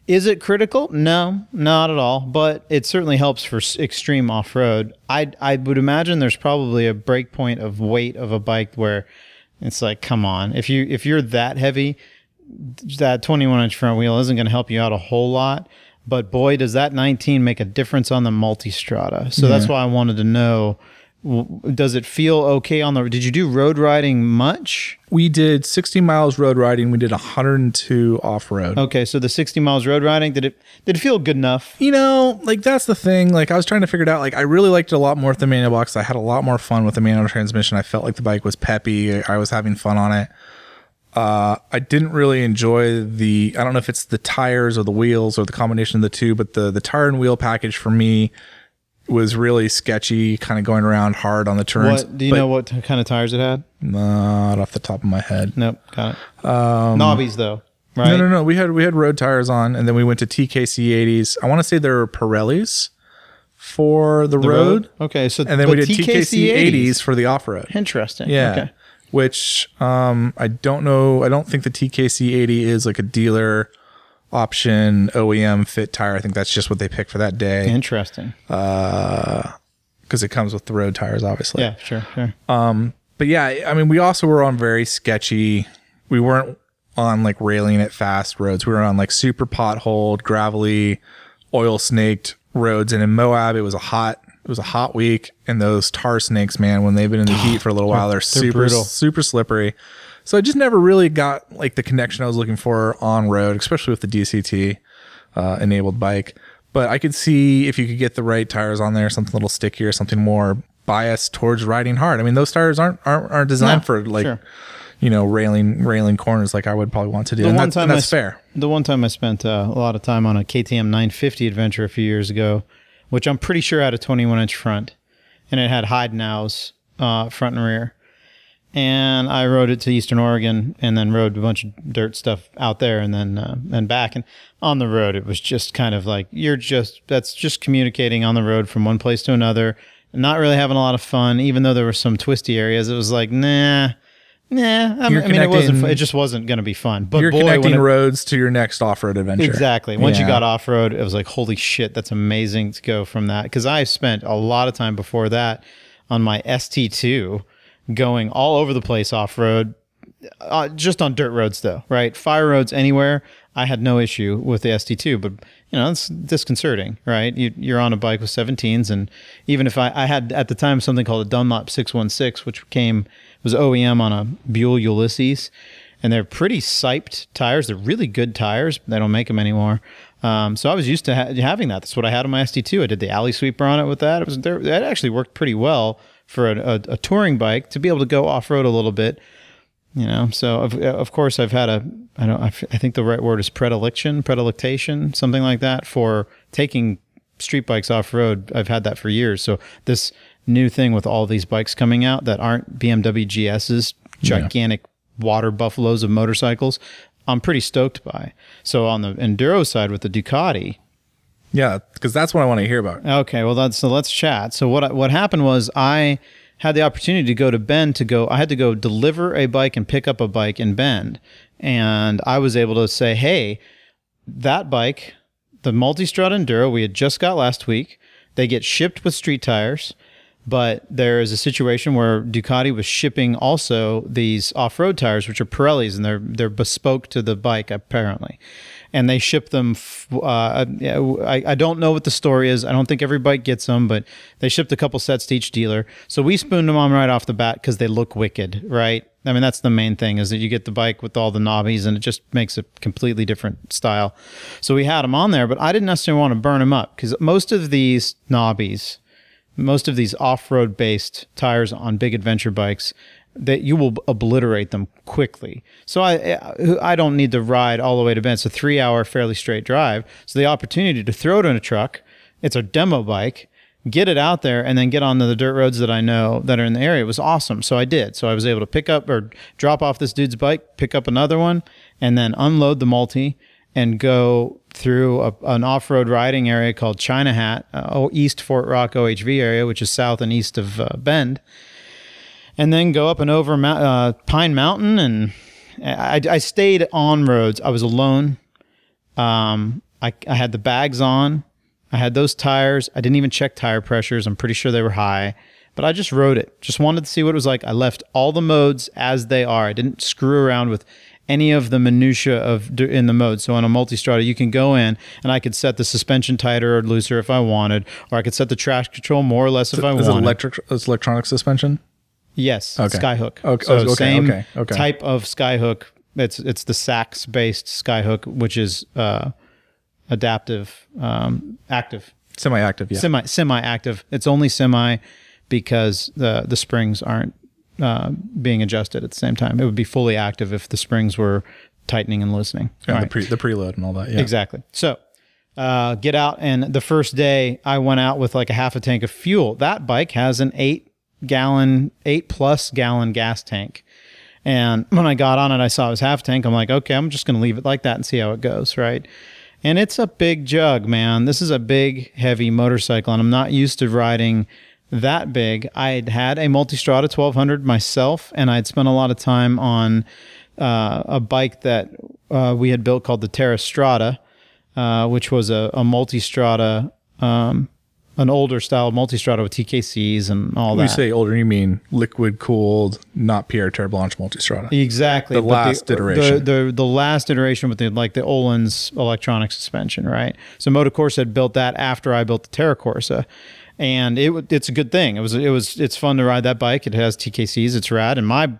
Is it critical? No, not at all. But it certainly helps for extreme off road. I I would imagine there's probably a break point of weight of a bike where it's like, come on, if you if you're that heavy, that 21 inch front wheel isn't going to help you out a whole lot. But boy, does that 19 make a difference on the multistrada. So that's why I wanted to know does it feel okay on the did you do road riding much We did 60 miles road riding. We did 102 off road. okay so the 60 miles road riding did it did it feel good enough You know, like that's the thing. Like I was trying to figure it out. Like I really liked it a lot more with the manual box. I had a lot more fun with the manual transmission. I felt like the bike was peppy. I was having fun on it. Uh, I didn't really enjoy the. I don't know if it's the tires or the wheels or the combination of the two, but the the tire and wheel package for me was really sketchy. Kind of going around hard on the turns. what do you but know what kind of tires it had Not off the top of my head. nope got it um, knobbies though right No, no, no. We had we had road tires on, and then we went to TKC 80s. I want to say they're Pirellis for the, The road. okay so and then we did TKC 80s for the off road. interesting Yeah. okay Which um I don't know. I don't think the TKC 80 is like a dealer option OEM fit tire. I think that's just what they pick for that day interesting because it comes with the road tires, obviously. yeah sure sure But yeah, I mean, we also were on very sketchy. We weren't on like railing it fast roads. We were on like super potholed, gravelly, oil snaked roads. And in Moab, it was a hot, it was a hot week. And those tar snakes, man, when they've been in the heat for a little while, they're, super, brutal. super slippery. So I just never really got like the connection I was looking for on road, especially with the DCT uh, enabled bike. But I could see if you could get the right tires on there, something a little stickier, something more biased towards riding hard. I mean, those tires aren't aren't, aren't designed No, for like sure. you know railing railing corners like I would probably want to do. The and one that's, time I that's s- fair. The one time I spent uh, a lot of time on a KTM 950 adventure a few years ago, which I'm pretty sure had a 21 inch front, and it had Heidenaus uh, front and rear. And I rode it to Eastern Oregon, and then rode a bunch of dirt stuff out there, and then uh, and back. And on the road, it was just kind of like you're just that's just communicating on the road from one place to another, not really having a lot of fun. Even though there were some twisty areas, it was like nah. Nah, I, You're I mean, it wasn't. It just wasn't going to be fun. But You're boy, connecting it- roads to your next off road adventure. Exactly. Once you got off road, it was like, holy shit, that's amazing to go from that. Because I spent a lot of time before that on my ST2 going all over the place off road, uh, just on dirt roads, though, right? Fire roads anywhere. I had no issue with the ST2, but you know, it's disconcerting, right? You, you're on a bike with 17s. And even if I, I had at the time something called a Dunlop 616, which came, was OEM on a Buell Ulysses and they're pretty siped tires. They're really good tires. They don't make them anymore. Um, so I was used to ha- having that. That's what I had on my ST2. I did the alley sweeper on it with that. It was there. That actually worked pretty well for a, a, a touring bike to be able to go off road a little bit. You know, so of, of course I've had a I don't i think the right word is predilection, predilectation, something like that for taking street bikes off road. I've had that for years. So this new thing with all these bikes coming out that aren't BMW GS's, gigantic water buffaloes of motorcycles, I'm pretty stoked by. So on the enduro side with the Ducati, Yeah, because that's what I want to hear about. Okay, well that's so let's chat. So what what happened was I had the opportunity to go to Bend to go I had to go deliver a bike and pick up a bike in Bend. And I was able to say, "Hey, that bike, the Multistrada Enduro we had just got last week, they get shipped with street tires." But there is a situation where Ducati was shipping also these off-road tires, which are Pirellis, and they're they're bespoke to the bike apparently. And they ship them. f- Uh, I, I don't know what the story is. I don't think every bike gets them, but they shipped a couple sets to each dealer. So we spooned them on right off the bat because they look wicked, right? I mean, that's the main thing is that you get the bike with all the knobbies and it just makes a completely different style. So we had them on there, but I didn't necessarily want to burn them up because most of these knobbies, most of these off-road based tires on big adventure bikes that you will obliterate them quickly. So I I don't need to ride all the way to Bend. It's a three hour fairly straight drive. So the opportunity to throw it in a truck, it's a demo bike, get it out there and then get onto the dirt roads that I know that are in the area was awesome. So I did. So I was able to pick up or drop off this dude's bike, pick up another one, and then unload the multi and go through a, an off-road riding area called China Hat, uh, oh, East Fort Rock OHV area, which is south and east of uh, Bend, and then go up and over uh, Pine Mountain. And I, I stayed on roads. I was alone. Um, I, I had the bags on. I had those tires. I didn't even check tire pressures. I'm pretty sure they were high, but I just rode it. Just wanted to see what it was like. I left all the modes as they are. I didn't screw around with any of the minutia of in the mode. So on a multistrada, you can go in and I could set the suspension tighter or looser if I wanted, or I could set the traction control more or less if I Is it wanted. electric? Is electronic suspension? Yes, Okay. Skyhook. Okay, So okay, same okay, okay. type of Skyhook. It's it's the Sachs based Skyhook, which is uh, adaptive, um, active, Semi-active, yeah. semi semi active. It's only semi because the the springs aren't uh, being adjusted at the same time. It would be fully active if the springs were tightening and loosening. yeah, All the right. pre the preload and all that. Yeah. Exactly. So, uh, get out, and the first day I went out with like a half a tank of fuel. That bike has an eight gallon, eight plus gallon gas tank. And when I got on it, I saw it was half tank. I'm like, okay, I'm just going to leave it like that and see how it goes, right? And it's a big jug, man. This is a big, heavy motorcycle, and I'm not used to riding that big. I had had a Multistrada 1200 myself, and I'd spent a lot of time on uh, a bike that uh, we had built called the Terra Strada, uh, which was a, a Multistrada, um, an older style Multistrada with TKCs and all When that. you say older, you mean liquid cooled, not Pierre Terblanche Multistrada. Exactly. The last iteration. The, the the last iteration with the like the Öhlins electronic suspension, right? So Moto Corsa had built that after I built the Terra Corsa. And it it's a good thing. It was it was it's fun to ride that bike. It has TKCs, it's rad. And my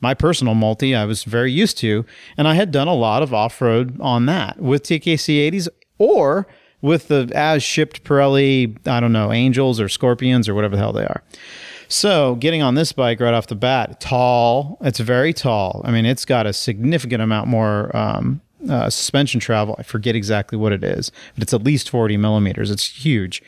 my personal multi I was very used to. And I had done a lot of off road on that with TKC 80s or with the as shipped Pirelli, I don't know, Angels or Scorpions or whatever the hell they are. So getting on this bike right off the bat, tall. It's very tall. I mean, it's got a significant amount more um, uh, suspension travel. I forget exactly what it is, but it's at least forty millimeters. It's huge.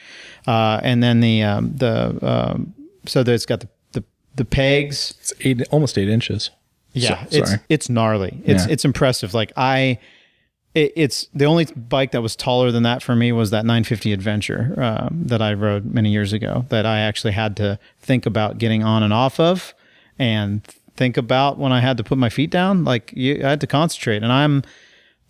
Uh, and then the um, the um, so that it's got the, the the pegs. It's eight, almost eight inches. Yeah, So- it's it's gnarly. It's Yeah. it's impressive. Like I, it, it's the only bike that was taller than that for me was that 950 Adventure um, that I rode many years ago. That I actually had to think about getting on and off of, and think about when I had to put my feet down. Like you, I had to concentrate, and I'm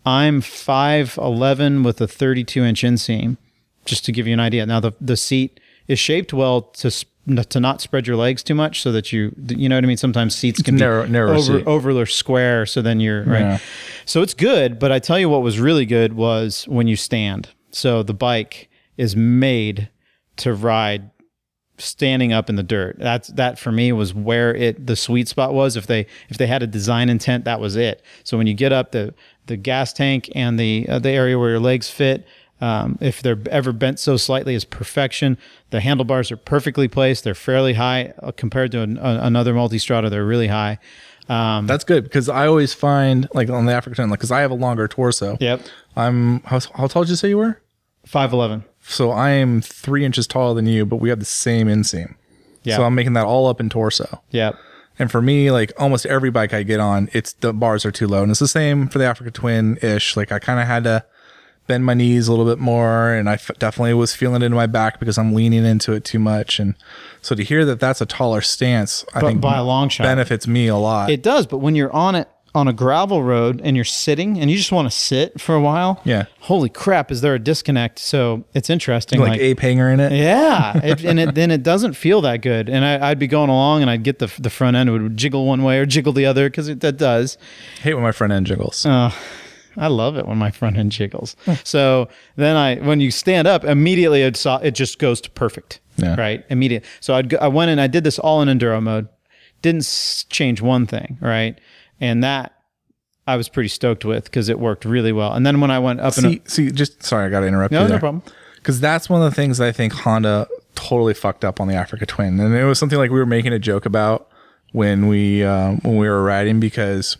I'm five eleven with a 32 inch inseam, just to give you an idea. Now the the seat is shaped well to s- to not spread your legs too much, so that you you know what I mean. Sometimes seats can narrow- be narrow over seat. over or square, so then you're right. Yeah. So it's good, but I tell you what was really good was when you stand. So the bike is made to ride standing up in the dirt. That's that for me was where it the sweet spot was. If they if they had a design intent, that was it. So when you get up the the gas tank and the uh, the area where your legs fit, um, if they're ever bent so slightly is perfection. The handlebars are perfectly placed. They're fairly high uh, compared to an, a, another multistrada. They're really high. Um, That's good because I always find like on the Africa Twin, like because I have a longer torso. yep, I'm how, how tall did you say you were? five eleven. So I am three inches taller than you, but we have the same inseam. Yeah. So I'm making that all up in torso. Yep. And for me, like almost every bike I get on, it's the bars are too low. And it's the same for the Africa Twin ish. Like I kind of had to bend my knees a little bit more. And I f- definitely was feeling it in my back because I'm leaning into it too much. And so to hear that that's a taller stance, I But think by a long shot. benefits me a lot. It does, but when you're on it on a gravel road and you're sitting and you just want to sit for a while, Yeah. holy crap, is there a disconnect? So it's interesting. like, Like, ape hanger in it. yeah, it, and it, then it doesn't feel that good. And I, I'd be going along and I'd get the the front end would jiggle one way or jiggle the other because that does. hate when my front end jiggles. Uh, I love it when my front end jiggles. so then I, when you stand up, immediately it saw it just goes to perfect. Yeah. Right. Immediate. So I'd go, I went and I did this all in enduro mode. Didn't s- change one thing. Right. And that I was pretty stoked with because it worked really well. And then when I went up and See, see, just sorry, I got to interrupt no, you no problem. because that's one of the things I think Honda totally fucked up on the Africa Twin, and it was something like we were making a joke about when we uh, when we were riding because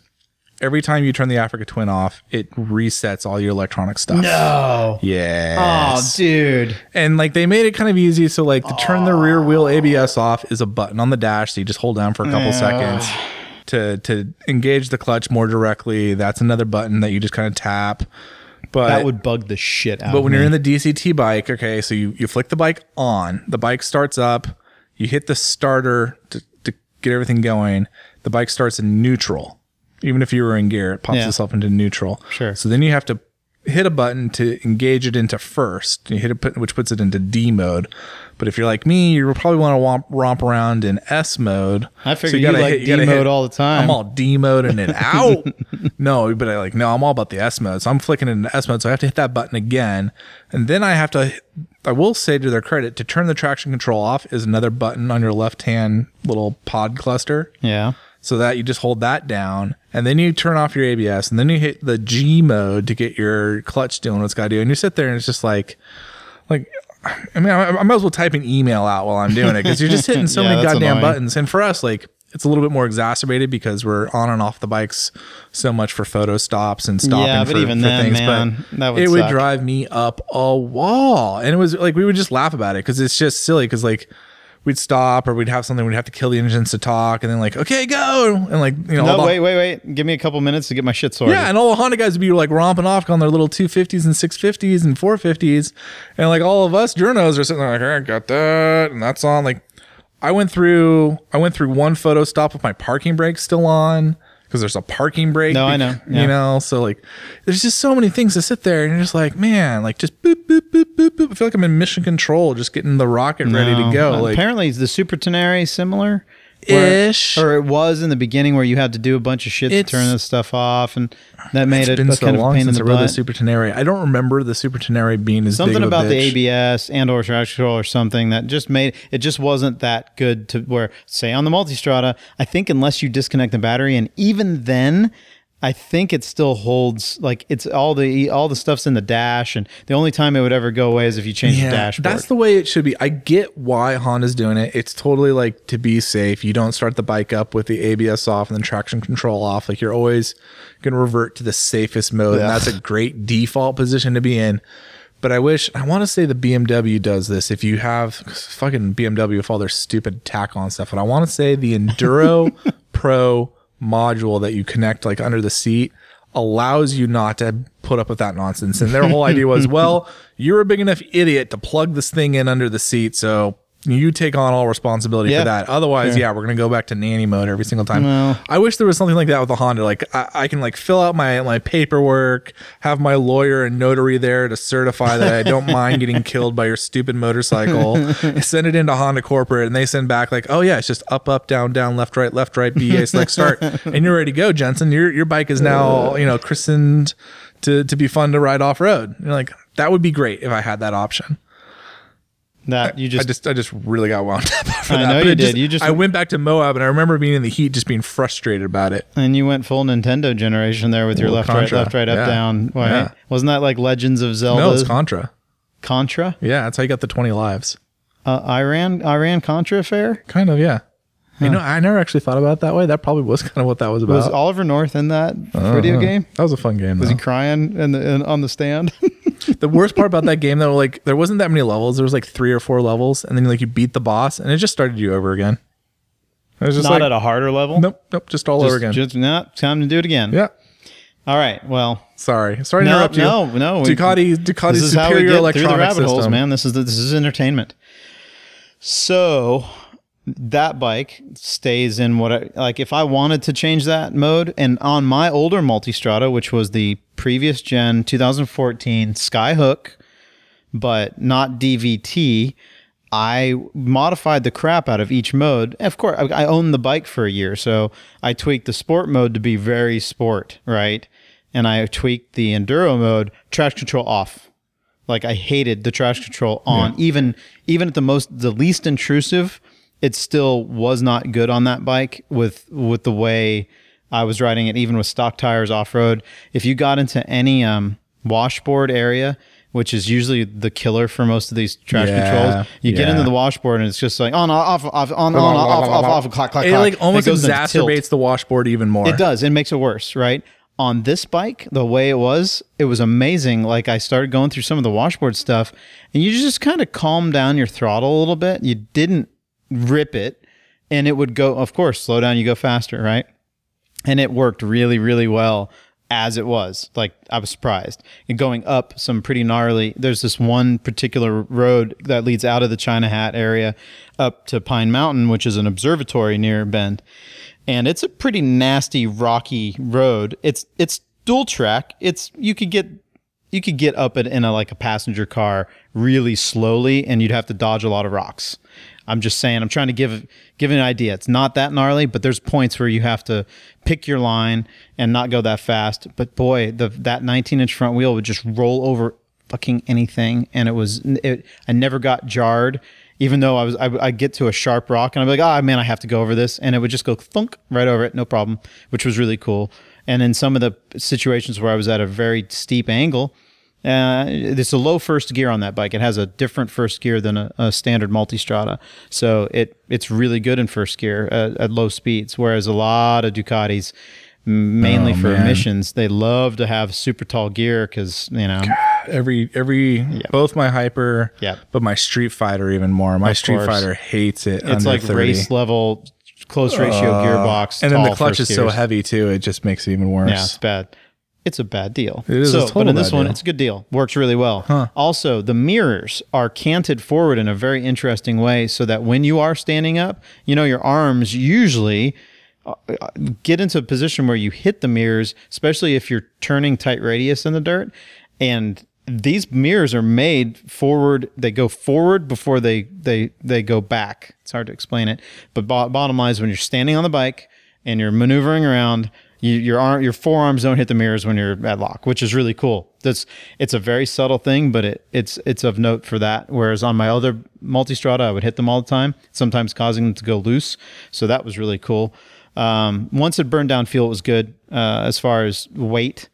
every time you turn the Africa Twin off, it resets all your electronic stuff. No. Yeah. Oh, dude. and like they made it kind of easy. So like to turn the rear wheel ABS off is a button on the dash. So you just hold down for a couple seconds to to engage the clutch more directly. That's another button that you just kind of tap. But That would bug the shit out but when me. you're in the DCT bike, okay, so you, you flick the bike on, the bike starts up, you hit the starter to, to get everything going, the bike starts in neutral. Even if you were in gear, it pops Yeah. itself into neutral. Sure. So then you have to hit a button to engage it into first. You hit a put- which puts it into D mode. But if you're like me, you probably want to romp, romp around in S mode. I figure you gotta like you gotta D mode all the time. I'm all D mode and it out. no, but I like no, I'm all about the S mode. So I'm flicking it into S mode. So I have to hit that button again. And then I have to I will say to their credit, to turn the traction control off is another button on your left hand little pod cluster. yeah. So that you just hold that down and then you turn off your ABS and then you hit the G mode to get your clutch doing what it's got to do. And you sit there and it's just like, like, I mean, I, I might as well type an email out while I'm doing it because you're just hitting so Yeah, many goddamn annoying. buttons. And for us, like, it's a little bit more exacerbated because we're on and off the bikes so much for photo stops and stopping Yeah, but for, even for then, things. man, but that would it would drive me up a wall. And it was like, we would just laugh about it because it's just silly because, like, we'd stop or we'd have something, we'd have to kill the engines to talk and then, like, okay, go. And, like, you know, No, wait, wait, wait. Give me a couple minutes to get my shit sorted. yeah, and all the Honda guys would be like romping off on their little 250s and 650s and 450s. And like all of us journos are sitting there like, "All right, got that. And that's on. Like I went through I went through one photo stop with my parking brake still on because there's a parking brake. No, I know. Yeah. You know, so like there's just so many things to sit there and you're just like, man, like just boop, boop, boop, boop, boop. I feel like I'm in mission control, just getting the rocket ready to go. Like apparently, is the Super Tenere similar? Where- ish. or it was in the beginning where you had to do a bunch of shit to turn this stuff off, and that made it it's been a so kind of long pain in since the I rode the butt. Super Tenere. I don't remember the Super Tenere being as something big of a about the. ABS and or traction control or something that just made it just wasn't that good to where say on the multistrada I think unless you disconnect the battery and even then I think it still holds like it's all the all the stuff's in the dash and the only time it would ever go away is if you change the dashboard. That's the way it should be. I get why Honda's doing it. It's totally like to be safe. You don't start the bike up with the ABS off and then traction control off. Like you're always going to revert to the safest mode. Yeah. And that's a great default position to be in. But I wish, I want to say the BMW does this. If you have fucking BMW with all their stupid tack on stuff, but I want to say the Enduro Pro module that you connect like under the seat allows you not to put up with that nonsense. And their whole idea was, well, you're a big enough idiot to plug this thing in under the seat. So you take on all responsibility Yeah. for that. Otherwise, yeah, we're going to go back to nanny mode every single time. I wish there was something like that with the Honda. Like I, I can like fill out my, my paperwork, have my lawyer and notary there to certify that I don't mind getting killed by your stupid motorcycle. send it into Honda corporate and they send back like, oh yeah, it's just up, up, down, down, left, right, left, right, BA select start. and you're ready to go, Jensen. Your, your bike is now, you know, christened to, to be fun to ride off road. You're like, that would be great if I had that option. That you I just, just I just really got wound up I that. know But you did. You just- I went back to Moab and I remember being in the heat, just being frustrated about it. and you went full Nintendo generation there with your left Contra. right left right up Yeah. down. Why? Yeah. Wasn't that like Legends of Zelda? No, it's Contra. Contra, Yeah, that's how you got the twenty lives. uh, Iran Iran Contra affair. Kind of, yeah. You know, I never actually thought about it that way. That probably was kind of what that was about. Was Oliver North in that video Uh-huh. game? That was a fun game. Was though. he crying in the in, on the stand? the worst part about that game though, like there wasn't that many levels. There was like three or four levels, and then like you beat the boss, and it just started you over again. It was just Not like at a harder level. nope, nope, just all Just, over again. just no, time to do it again. yeah. All right. Well, Sorry, sorry to no, interrupt you. no, no. Ducati, Ducati this is how we superior through electronic the rabbit system. holes, man. This is the, this is entertainment. So that bike stays in what I like. If I wanted to change that mode, and on my older Multistrada, which was the previous gen 2014 Skyhook, but not DVT. I modified the crap out of each mode. Of course, I I owned the bike for a year, so I tweaked the sport mode to be very sport, right? and I tweaked the enduro mode, traction control off. Like I hated the traction control on. Even even at the most the least intrusive, it still was not good on that bike with with the way I was riding it, even with stock tires off road. If you got into any um, washboard area, which is usually the killer for most of these traction Yeah, controls, you get into the washboard and it's just like on off off on on off off off clack clack. It clack. like almost It goes into tilt. exacerbates the washboard even more. It does. It makes it worse, right? On this bike, the way it was, it was amazing. Like I started going through some of the washboard stuff, and you just kind of calm down your throttle a little bit. You didn't rip it, and it would go. Of course, slow down, you go faster, right? And it worked really, really well as it was. Like I was surprised. And going up some pretty gnarly. There's this one particular road that leads out of the China Hat area up to Pine Mountain, which is an observatory near Bend and it's a pretty nasty rocky road. It's it's dual track. It's you could get you could get up it in a like a passenger car really slowly, and you'd have to dodge a lot of rocks. I'm just saying. I'm trying to give give an idea. It's not that gnarly, but there's points where you have to pick your line and not go that fast. But boy, the that 19 inch front wheel would just roll over fucking anything, and it was it. I never got jarred even though I was, I, I get to a sharp rock and I'm like, oh man, I have to go over this, and it would just go thunk right over it, no problem, which was really cool. And in some of the situations where I was at a very steep angle, uh, it's a low first gear on that bike. It has a different first gear than a, a standard multistrada, so it it's really good in first gear at, at low speeds. Whereas a lot of Ducatis, mainly Oh, for man. emissions, they love to have super tall gear because you know every every both my hyper, Yep. but my Street Fighter even more. My Of Street course. Fighter hates it. it's like 30. race level close ratio gearbox, and then the clutch is so heavy too. It just makes it even worse. Yeah, it's bad. It's a bad deal. It is a So, but in this one, deal. it's a good deal. Works really well. Also, the mirrors are canted forward in a very interesting way, so that when you are standing up, you know your arms usually uh, uh, get into a position where you hit the mirrors, especially if you're turning tight radius in the dirt. And these mirrors are made forward. They go forward before they they they go back. It's hard to explain it, but bottom line is when you're standing on the bike and you're maneuvering around, you, your arm, your forearms don't hit the mirrors when you're at lock, which is really cool. That's it's a very subtle thing, but it, it's it's of note for that. Whereas on my other multistrada, I would hit them all the time, sometimes causing them to go loose. So that was really cool. Um, once it burned down fuel, it was good uh, as far as weight.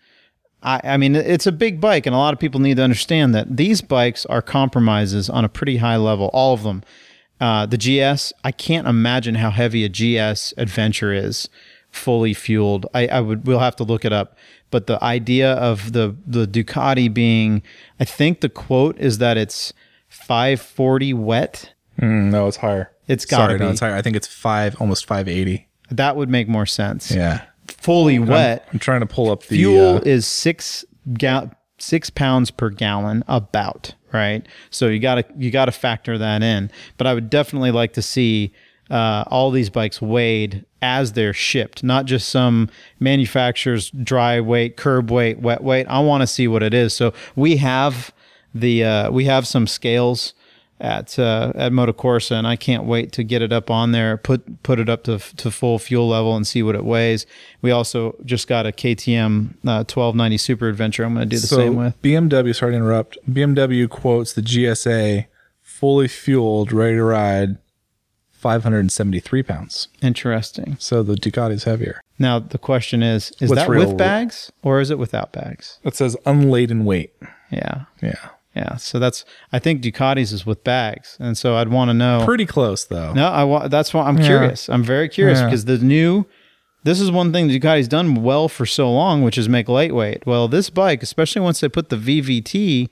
I, I mean, it's a big bike, and a lot of people need to understand that these bikes are compromises on a pretty high level. All of them. Uh, the GS, I can't imagine how heavy a GS Adventure is, fully fueled. I, I would. We'll have to look it up. But the idea of the the Ducati being, I think the quote is that it's 540 wet. Mm, no, it's higher. It's Sorry, no, be. it's higher. I think it's five, almost five eighty. That would make more sense. Yeah, Fully wet. I'm trying to pull up the fuel uh, is six gal- six pounds per gallon about right so you gotta you gotta factor that in but i would definitely like to see uh, all these bikes weighed as they're shipped not just some manufacturer's dry weight curb weight wet weight i want to see what it is so we have the uh, we have some scales at uh, at Motocorsa, and I can't wait to get it up on there, put put it up to to full fuel level, and see what it weighs. We also just got a KTM uh, 1290 Super Adventure. I'm going to do the so same with. BMW. Sorry to interrupt. BMW quotes the GSA fully fueled, ready to ride, 573 pounds. Interesting. So the Ducati's heavier. Now the question is: Is What's that real- with bags or is it without bags? It says unladen weight. Yeah, Yeah, yeah. So that's I think Ducati's is with bags, and so I'd want to know. pretty close though. No, I wa- that's why I'm curious. I'm very curious Yeah. because the new this is one thing Ducati's done well for so long, which is make lightweight. Well, this bike, especially once they put the VVT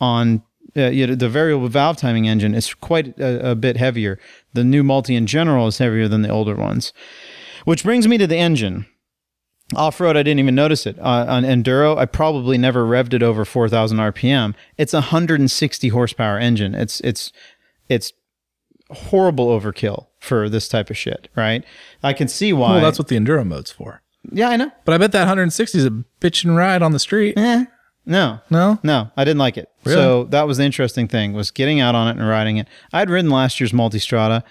on uh, you know, the variable valve timing engine, is quite a, a bit heavier. The new multi in general is heavier than the older ones. Which brings me to the engine. Off road, I didn't even notice it. Uh, on enduro, I probably never revved it over 4,000 RPM. It's a 160 horsepower engine. It's it's it's horrible overkill for this type of shit, right? I can see why. Well, that's what the enduro mode's for. yeah, I know. But I bet that 160 is a bitch and ride on the street. Eh, no, No, no, I didn't like it. Really? So that was the interesting thing was getting out on it and riding it. I'd ridden last year's Multistrada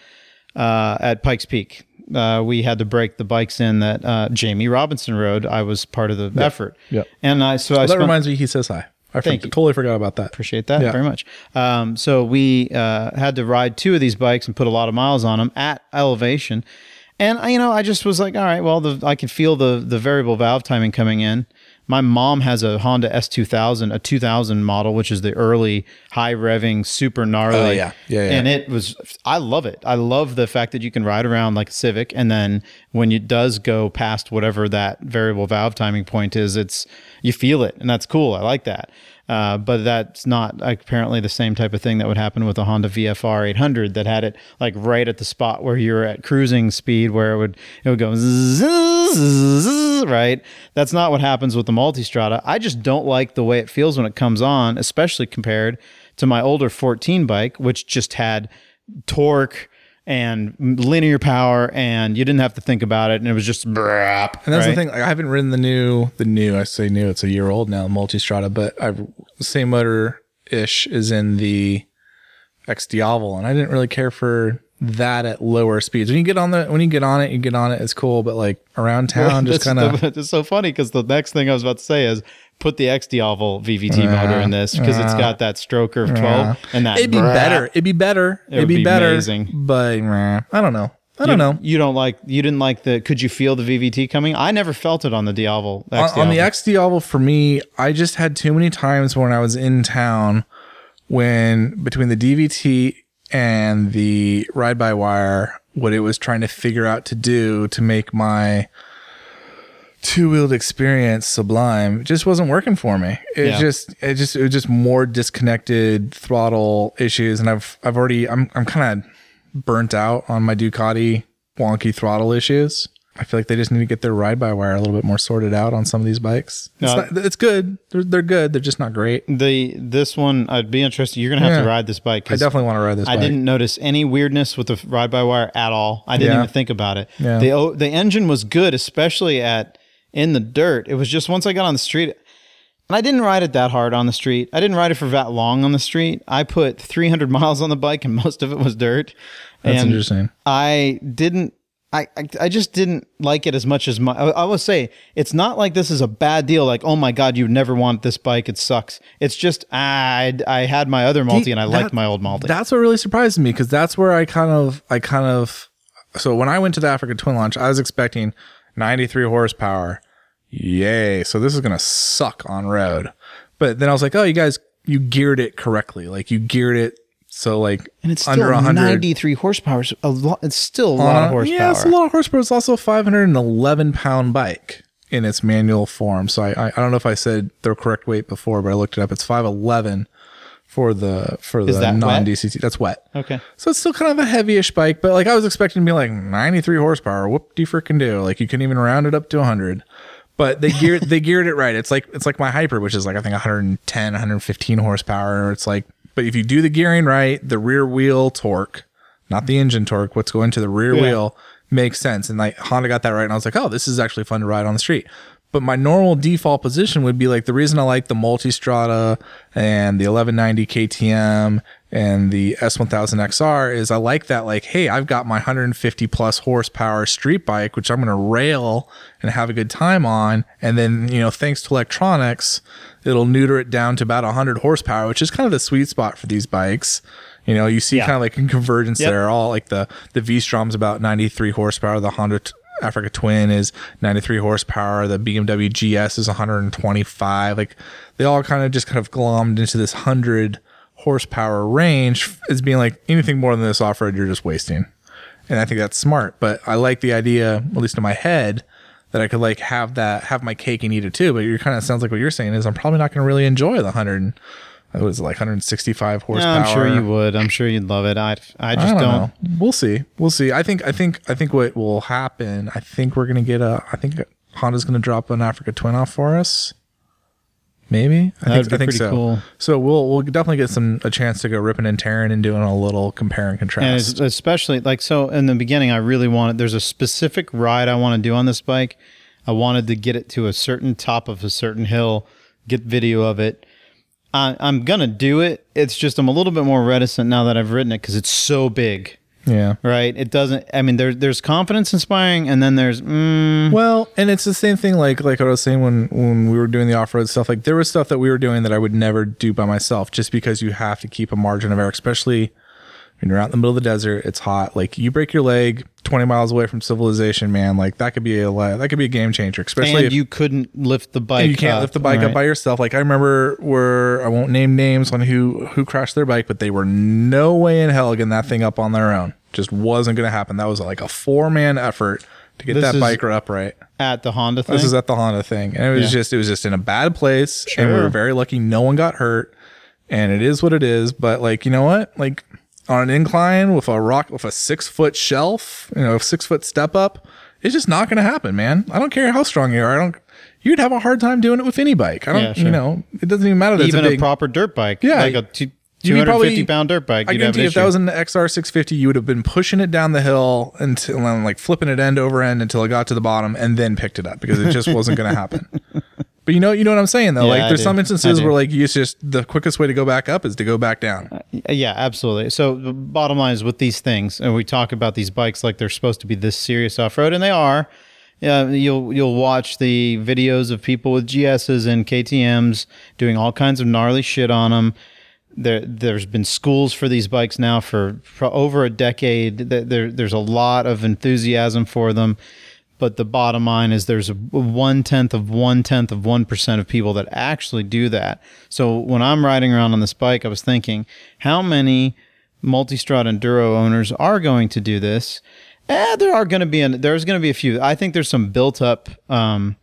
uh, at Pikes Peak, uh, we had to break the bikes in that uh, Jamie Robinson rode. I was part of the effort. Yep. And I so I that spent, reminds me, he says hi. I Thank for- you. totally forgot about that. appreciate that Yeah. very much. Um, so we uh, had to ride two of these bikes and put a lot of miles on them at elevation. And I- you know, I just was like, all right, well, the, I can feel the the variable valve timing coming in. My mom has a Honda S2000, a 2000 model, which is the early high revving, super gnarly. Oh, yeah. Yeah, yeah. And it was, I love it. I love the fact that you can ride around like a Civic, and then when it does go past whatever that variable valve timing point is, it's you feel it, and that's cool. I like that. Uh, but that's not apparently the same type of thing that would happen with a Honda VFR 800 that had it like right at the spot where you're at cruising speed, where it would it would go zzz, zzz, right. That's not what happens with the Multistrada. I just don't like the way it feels when it comes on, especially compared to my older 14 bike, which just had torque and linear power, and you didn't have to think about it, and it was just brap. And that's right? the thing. Like, I haven't ridden the new, the new. I say new. It's a year old now, Multistrada. But I've same motor ish is in the X Diavel, and I didn't really care for that at lower speeds. When you get on the, when you get on it, you get on it. It's cool, but like around town, just kind of. It's so funny because the next thing I was about to say is put the X Diavel VVT motor in this because it's got that stroker of 12 and that It'd be brap. better. It'd be better. It'd would be, be better. amazing. But meh, I don't know. I You don't know. You don't like you didn't like the could you feel the VVT coming? I never felt it on the Diavel. on, X on the X Diavel for me, I just had too many times when I was in town when between the DVT and the ride by wire, what it was trying to figure out to do to make my two wheeled experience sublime just wasn't working for me. It Yeah. just it just it was just more disconnected throttle issues and I've I've already I'm I'm kind of burnt out on my Ducati wonky throttle issues. I feel like they just need to get their ride by wire a little bit more sorted out on some of these bikes. It's, No. not, it's good. They're, they're good. They're just not great. the this one I'd be interested. You're gonna have to ride this bike. i definitely want to ride this I bike. didn't notice any weirdness with the ride by wire at all. I didn't Yeah. even think about it. Yeah. The the engine was good, especially at in the dirt. It was just once I got on the street, and I didn't ride it that hard on the street. I didn't ride it for that long on the street. I put 300 miles on the bike, and most of it was dirt. That's and interesting. I didn't. I, I, I just didn't like it as much as my. I, I will say it's not like this is a bad deal. Like oh my god, you never want this bike. It sucks. It's just ah, I I had my other multi and I liked my old multi. That's what really surprised me because that's where I kind of, I kind of, so when I went to the Africa Twin launch, I was expecting 93 horsepower. Yay. So this is going to suck on road. But then I was like, oh, you guys, you geared it correctly. Like you geared it. So like And it's under 100. 93 horsepower. It's a lot. It's still a lot Uh, of horsepower. Yeah, it's a lot of horsepower. It's also a 511 pound bike in its manual form. So I, I, I don't know if I said the correct weight before, but I looked it up. It's 511 for the for the non DCT. That's wet. Okay. So it's still kind of a heavyish bike, but like I was expecting to be like 93 horsepower. Whoop do you freaking do? Like you can even round it up to 100. But they geared they geared it right. It's like it's like my Hyper, which is like I think 110, 115 horsepower. It's like, but if you do the gearing right, the rear wheel torque, not the engine torque, what's going to the rear Yeah. wheel makes sense. And like Honda got that right, and I was like, oh, this is actually fun to ride on the street. But my normal default position would be like the reason I like the Multistrada and the 1190 KTM and the S1000XR is I like that like hey I've got my 150 plus horsepower street bike which I'm going to rail and have a good time on and then you know thanks to electronics it'll neuter it down to about 100 horsepower which is kind of the sweet spot for these bikes you know you see Yeah. kind of like a convergence Yep. there all like the the V-Strom's about 93 horsepower the Honda t- Africa Twin is 93 horsepower. The BMW GS is 125. Like they all kind of just kind of glommed into this 100 horsepower range is being like anything more than this off road, you're just wasting. And I think that's smart. But I like the idea, at least in my head, that I could like have that, have my cake and eat it too. But you're kind of sounds like what you're saying is I'm probably not going to really enjoy the 100. and- What was it like 165 Yeah, horsepower? I'm sure you would. I'm sure you'd love it. I I I just don't, don't. know. We'll see. We'll see. I think. I think. I think what will happen. I think we're gonna get a. I think Honda's gonna drop an Africa Twin off for us. Maybe. I That'd think. be I think pretty so. cool. So we'll we'll definitely get some a chance to go ripping and tearing and doing a little compare and And contrast. it's- especially like so in the beginning, I really wanted. There's a specific ride I want to do on this bike. I wanted to get it to a certain top of a certain hill, get video of it. I, I'm gonna do it. It's just I'm a little bit more reticent now that I've ridden it because it's so big. Yeah. right? It doesn't. I mean, there, there's confidence inspiring, and then there's mm, Well, and it's the same thing like like I was saying when when we were doing the off road stuff. Like there was stuff that we were doing that I would never do by myself, just because you have to keep a margin of error, especially when you're out in the middle of the desert. It's hot. Like you break your leg 20 miles away from civilization, man. Like that could be a that could be a game changer, especially and if you couldn't lift the bike. you can't up, lift the bike right? up by yourself. Like I remember where I won't name names on who who crashed their bike, but they were no way in hell getting that thing up on their own. Just wasn't going to happen. That was like a four man effort to get This that biker upright. at the Honda thing. This is at the Honda thing, and it was Yeah. just it was just in a bad place, and we were very lucky. No one got hurt, and it is what it is. But like you know what, like on an incline with a rock with a six foot shelf, you know, a six foot step up, it's just not going to happen, man. I don't care how strong you are. I don't. You'd have a hard time doing it with any bike. I don't. Yeah, sure. You know, it doesn't even matter. That even it's a a, proper dirt bike. Yeah. like a two, 250 probably- pound dirt bike. I guarantee if issue. that was an XR 650, you would have been pushing it down the hill until and like flipping it end over end until it got to the bottom and then picked it up because it just wasn't going to happen. But you know, you know what I'm saying though. Yeah, like there's some instances where like it's just the quickest way to go back up is to go back down. Uh, yeah, absolutely. So the bottom line is with these things, and we talk about these bikes like they're supposed to be this serious off road, and they are. Yeah, you'll you'll watch the videos of people with GSs and KTM's doing all kinds of gnarly shit on them. There, there's been schools for these bikes now for, for over a decade. There- there's a lot of enthusiasm for them, but the bottom line is there's a one tenth of one tenth of one percent of people that actually do that. So when I'm riding around on this bike, I was thinking, how many Multistrada enduro owners are going to do this? Eh, there are going to be an, there's going to be a few. I think there's some built up. Um,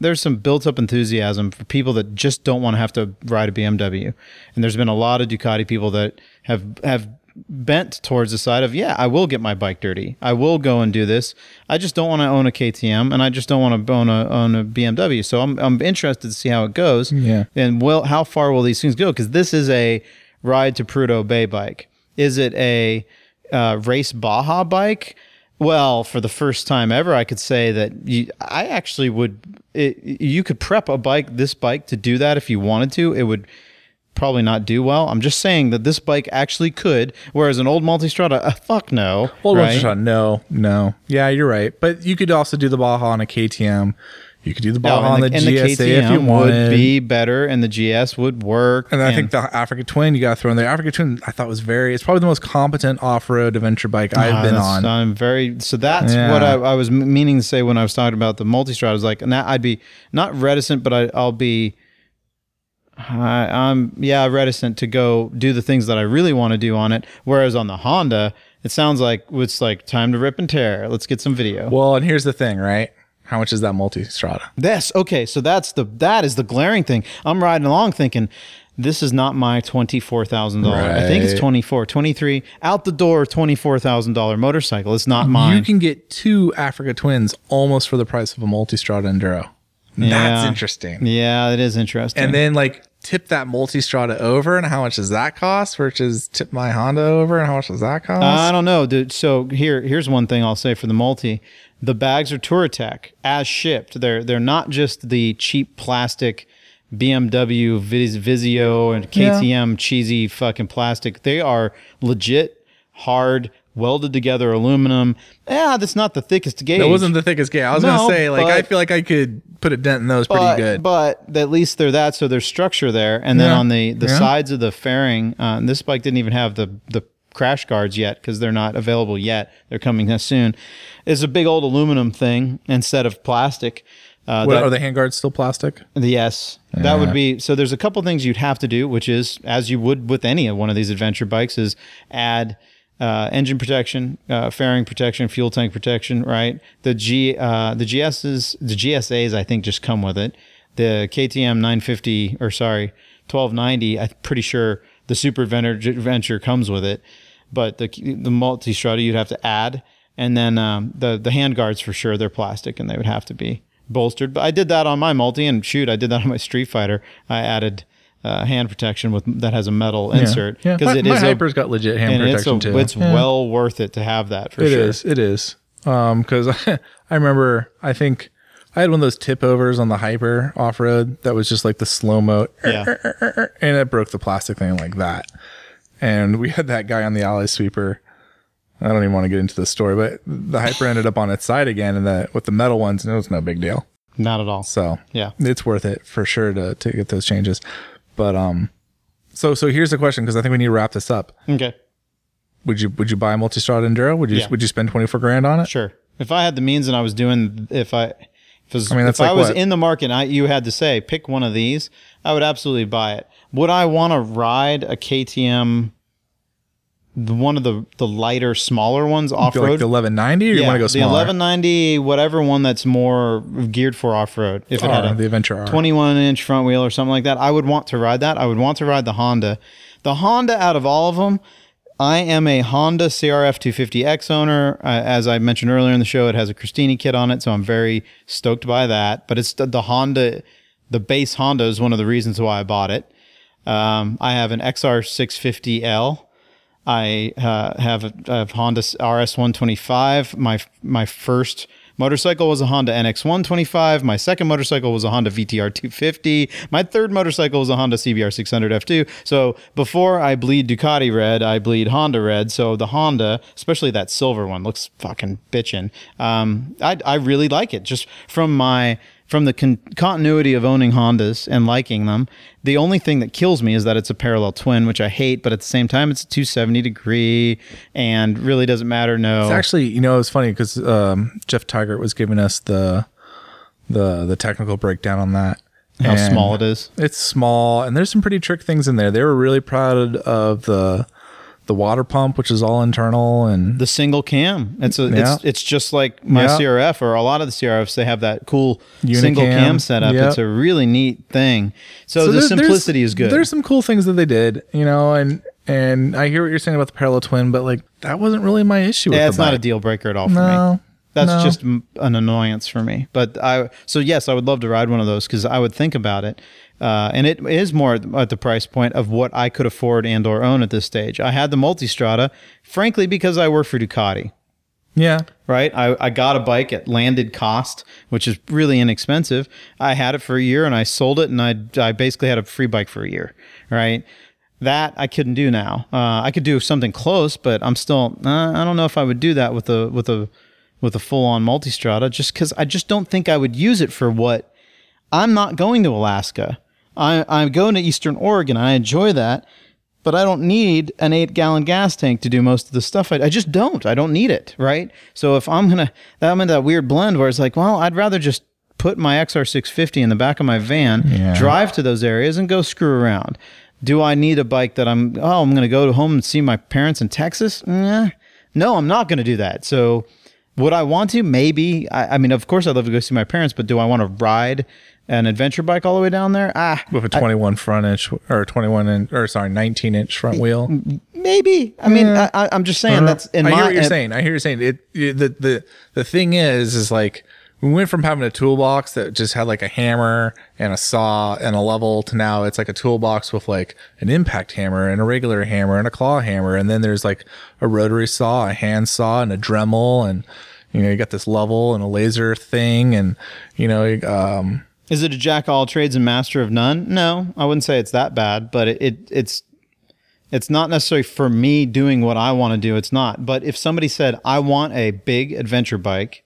there's some built up enthusiasm for people that just don't want to have to ride a BMW. And there's been a lot of Ducati people that have have bent towards the side of, yeah, I will get my bike dirty. I will go and do this. I just don't want to own a KTM and I just don't want to own a own a BMW. So I'm I'm interested to see how it goes. Yeah. And will how far will these things go? Because this is a ride to Prudhoe Bay bike. Is it a uh, race Baja bike? Well, for the first time ever, I could say that you, I actually would. It, you could prep a bike, this bike, to do that if you wanted to. It would probably not do well. I'm just saying that this bike actually could, whereas an old Multistrada, uh, fuck no. Old right? right? no, no. Yeah, you're right. But you could also do the Baja on a KTM. You could do the No, Baja on the, and, the, and GSA the if you wanted. would be better, and the GS would work. and I think the Africa Twin you got to throw in there. Africa Twin I thought was very. It's probably the most competent off road adventure bike I've Ah, been on. I'm very so that's Yeah. what I, I was meaning to say when I was talking about the Multistrada. I was like, and that I'd be not reticent, but I, I'll be. I, I'm yeah reticent to go do the things that I really want to do on it. Whereas on the Honda, it sounds like it's like time to rip and tear. Let's get some video. well, and here's the thing, right? How much is that Multistrada? This okay, so that's the that is the glaring thing. I'm riding along thinking this is not my $24,000. I think it's Right. 24, 23 out the door $24,000 motorcycle. It's not mine. You can get two Africa Twins almost for the price of a Multistrada enduro. That's interesting. Yeah, it is interesting. And then like tip that Multistrada over, and how much does that cost? Versus tip my Honda over, and how much does that cost? I don't know, dude. So here, here's one thing I'll say for the multi: the bags are Touratech as shipped. They're they're not just the cheap plastic BMW Vario and KTM cheesy fucking plastic. They are legit, hard, welded together aluminum. Yeah, that's not the thickest gauge. That wasn't the thickest gauge. I was No, gonna say, like, I feel like I could put a dent in those pretty but, good. But at least they're that, so there's structure there. And then Yeah. on the the Yeah. sides of the fairing, uh, this bike didn't even have the the crash guards yet because they're not available yet. They're coming soon. It's a big old aluminum thing instead of plastic. Uh, what, that- are the handguards still plastic? Yes, that would be. So there's a couple things you'd have to do, which is as you would with any of one of these adventure bikes, is add uh, engine protection, uh, fairing protection, fuel tank protection. Right. The G uh, the GSs the GSAs I think just come with it. The KTM 950 or sorry 1290 I'm pretty sure the Super Adventure comes with it, but the the Multistrada you'd have to add, and then um, the the hand guards for sure they're plastic and they would have to be bolstered. But I did that on my multi, and shoot, I did that on my Street Fighter. I added uh, hand protection with that has a metal insert Yeah, because my, it my is a, Hyper's got legit hand and it's protection a, too. it's Yeah. well worth it to have that for It sure. is. It is. Um, because I remember, I think I had one of those tip overs on the Hyper off road that was just like the slow mo, er, Yeah. Er, er, and it broke the plastic thing like that. And we had that guy on the alley sweeper. I don't even want to get into the story, but the Hyper ended up on its side again, and the with the metal ones, and it was no big deal. Not at all. So Yeah. it's worth it for sure to to get those changes. But um, so so here's the question because I think we need to wrap this up. Okay. Would you would you buy a Multistrada enduro? Would you Yeah. would you spend twenty four grand on it? Sure. If I had the means and I was doing, if I, if, was, I mean, if I was what? in the market and I, you had to say, pick one of these, I would absolutely buy it. Would I want to ride a KTM, the, one of the, the lighter, smaller ones off Feel like road? the eleven ninety, or you want to go the 1190, whatever one that's more geared for off road. If it had R, a the Adventure R. 21 inch front wheel or something like that, I would want to ride that. I would want to ride the Honda. The Honda out of all of them, I am a Honda CRF 250X owner. Uh, as I mentioned earlier in the show, it has a Christini kit on it, so I'm very stoked by that. But it's the, the Honda, the base Honda is one of the reasons why I bought it. Um, I have an XR 650L. I uh, have a, I have Honda RS 125. My my first motorcycle was a Honda NX 125. My second motorcycle was a Honda VTR 250. My third motorcycle was a Honda CBR 600 F2. So before I bleed Ducati red, I bleed Honda red. So the Honda, especially that silver one, looks fucking bitchin'. Um, I I really like it just from my from the con- continuity of owning Hondas and liking them, the only thing that kills me is that it's a parallel twin, which I hate, but at the same time, it's a 270 degree and really doesn't matter. No. It's actually, you know, it's funny because um, Jeff Tigert was giving us the the the technical breakdown on that. how small it is. It's small, and there's some pretty trick things in there. They were really proud of the the water pump, which is all internal, and The single cam. It's a, Yeah. it's it's just like my Yeah. CRF or a lot of the CRFs. They have that cool single cam setup. Yep. It's a really neat thing. So, the there- simplicity is good. There's some cool things that they did, you know, and and I hear what you're saying about the parallel twin, but like that wasn't really my issue. With yeah, the it's not a deal breaker at all for me. No, That's no. just an annoyance for me. But I so yes, I would love to ride one of those because I would think about it, uh, and it is more at the price point of what I could afford and or own at this stage. I had the Multistrada, frankly, because I work for Ducati. yeah. Right, I, I got a bike at landed cost, which is really inexpensive. I had it for a year and I sold it, and I I basically had a free bike for a year. Right, that I couldn't do now. Uh, I could do something close, but I'm still. Uh, I don't know if I would do that with a with a with a full on multistrada, just because I just don't think I would use it for what I'm not going to Alaska. I, I'm going to Eastern Oregon. I enjoy that, but I don't need an eight gallon gas tank to do most of the stuff. I, I just don't. I don't need it. Right. So if I'm gonna, I'm in that weird blend where it's like, well, I'd rather just put my XR650 in the back of my van, Yeah. drive to those areas, and go screw around. Do I need a bike that I'm? Oh, I'm going to go to home and see my parents in Texas. Nah. No, I'm not going to do that. So, would I want to? Maybe. I, I mean, of course, I'd love to go see my parents, but do I want to ride an adventure bike all the way down there? Ah, with a 21 front inch or 21 inch or sorry 19 inch front wheel. maybe. I mean, I, I- I'm just saying that's in I my. hear what you're uh, saying. I hear you're saying. It, it the the the thing is is like we went from having a toolbox that just had like a hammer and a saw and a level to now it's like a toolbox with like an impact hammer and a regular hammer and a claw hammer and then there's like a rotary saw, a hand saw, and a Dremel and you know you got this level and a laser thing and you know um Is it a jack of all trades and master of none? No, I wouldn't say it's that bad, but it, it it's it's not necessarily for me doing what I want to do. It's not. But if somebody said I want a big adventure bike,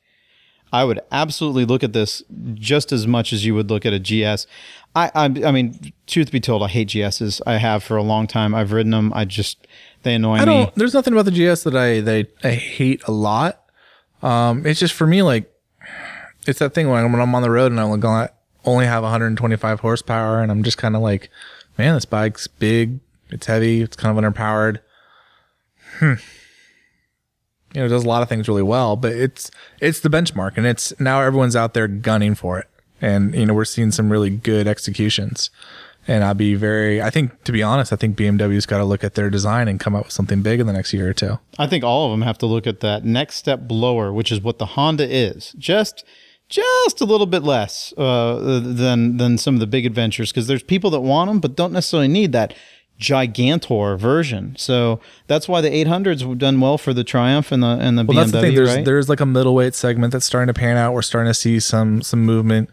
I would absolutely look at this just as much as you would look at a GS. I I, I mean, truth be told, I hate GSs. I have for a long time. I've ridden them. I just they annoy I me. There's nothing about the GS that I they I hate a lot. Um, it's just for me like it's that thing when, when I'm on the road and I'm going only have 125 horsepower and I'm just kind of like, man, this bike's big, it's heavy, it's kind of underpowered. Hmm. You know, it does a lot of things really well, but it's it's the benchmark, and it's now everyone's out there gunning for it, and you know we're seeing some really good executions. And I'd be very, I think, to be honest, I think BMW's got to look at their design and come up with something big in the next year or two. I think all of them have to look at that next step blower, which is what the Honda is. Just just a little bit less uh, than than some of the big adventures because there's people that want them but don't necessarily need that gigantor version. So that's why the 800s have done well for the Triumph and the and the Well, BMW, that's the thing. There's right? there's like a middleweight segment that's starting to pan out. We're starting to see some some movement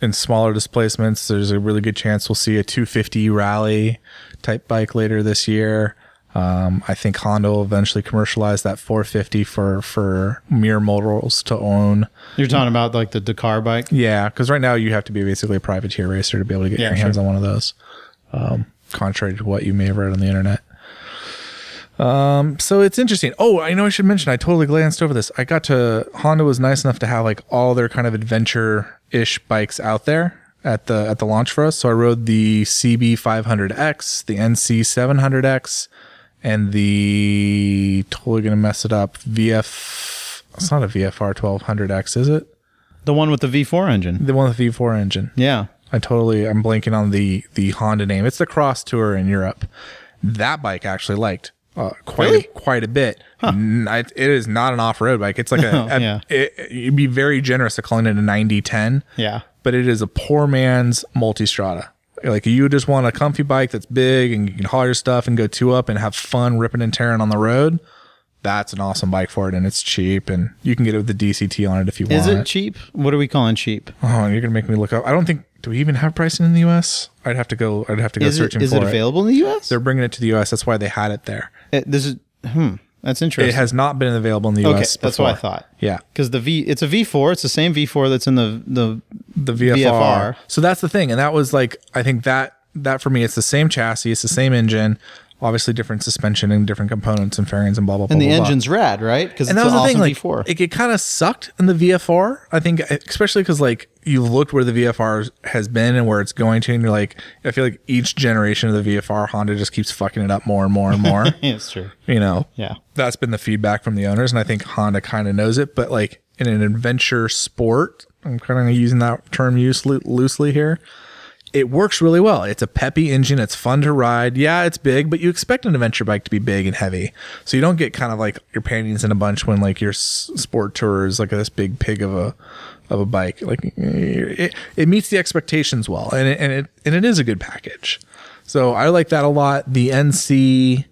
in smaller displacements. There's a really good chance we'll see a 250 rally type bike later this year. Um, I think Honda will eventually commercialize that 450 for for mere mortals to own. You're talking about like the Dakar bike. Yeah, because right now you have to be basically a privateer racer to be able to get Yeah, your hands sure. on one of those. Um, contrary to what you may have read on the internet. Um, so it's interesting. Oh, I know I should mention. I totally glanced over this. I got to Honda was nice enough to have like all their kind of adventure ish bikes out there at the at the launch for us. So I rode the CB 500X, the NC 700X, and the totally gonna mess it up. VF. It's not a VFR 1200X, is it? The one with the V4 engine. The one with the V4 engine. Yeah. I totally I'm blanking on the the Honda name. It's the Cross Tour in Europe. That bike I actually liked uh, quite Really? quite a bit. N- I- it is not an off road bike. It's like a, Oh, a- yeah. it- you'd be very generous to calling it a 9010, Yeah. but it is a poor man's multistrada. Like you just want a comfy bike that's big and you can haul your stuff and go two up and have fun ripping and tearing on the road. That's an awesome bike for it, and it's cheap, and you can get it with the DCT on it if you want. Is it cheap? What are we calling cheap? Oh, you're gonna make me look up. I don't think. Do we even have pricing in the U.S.? I'd have to go. I'd have to go Is it searching is for it available in the U.S.? They're bringing it to the U.S. That's why they had it there. It, this is hmm. That's interesting. It has not been available in the okay, U.S. that's what I thought. Yeah, Because the V, it's a V4. It's the same V4 that's in the the. the VFR. VFR. So that's the thing, and that was like I think that that for me, it's the same chassis, it's the same engine, obviously different suspension and different components and fairings and blah blah blah. And the blah, blah. engine's rad, right? Because it's And that was the awesome thing, like V4. it, it kind of sucked in the VFR. I think, especially because like you looked where the VFR has been and where it's going to, and you're like, I feel like each generation of the VFR, Honda just keeps fucking it up more and more and more. it's true. you know, Yeah. that's been the feedback from the owners, and I think Honda kind of knows it. But like in an adventure sport, I'm kind of using that term use loosely here. It works really well. It's a peppy engine. It's fun to ride. Yeah, it's big, but you expect an adventure bike to be big and heavy, so you don't get kind of like your panties in a bunch when like your s- sport tour is like this big pig of a of a bike. Like it, it meets the expectations well, and it, and it and it is a good package. So I like that a lot. The NC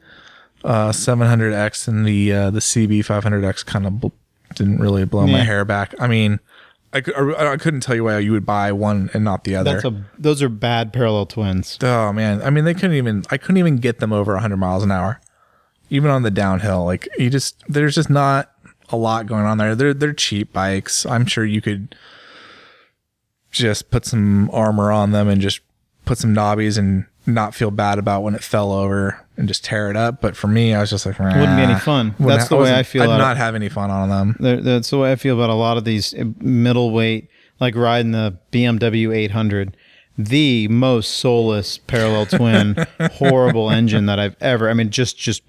uh, 700X and the uh, the CB 500X kind of bl- didn't really blow my hair back. I mean, I, I, I couldn't tell you why you would buy one and not the other. That's a those are bad parallel twins. oh man, I mean they couldn't even I couldn't even get them over 100 miles an hour, even on the downhill. Like you just there's just not a lot going on there. They're they're cheap bikes. I'm sure you could just put some armor on them and just put some knobbies and not feel bad about when it fell over and just tear it up. But for me, I was just like, Wouldn't be any fun. That's ha- the way I feel I'd not have any fun on them. That's the way I feel about a lot of these middleweight, like riding the BMW 800. The most soulless parallel twin, horrible engine that I've ever. I mean, just just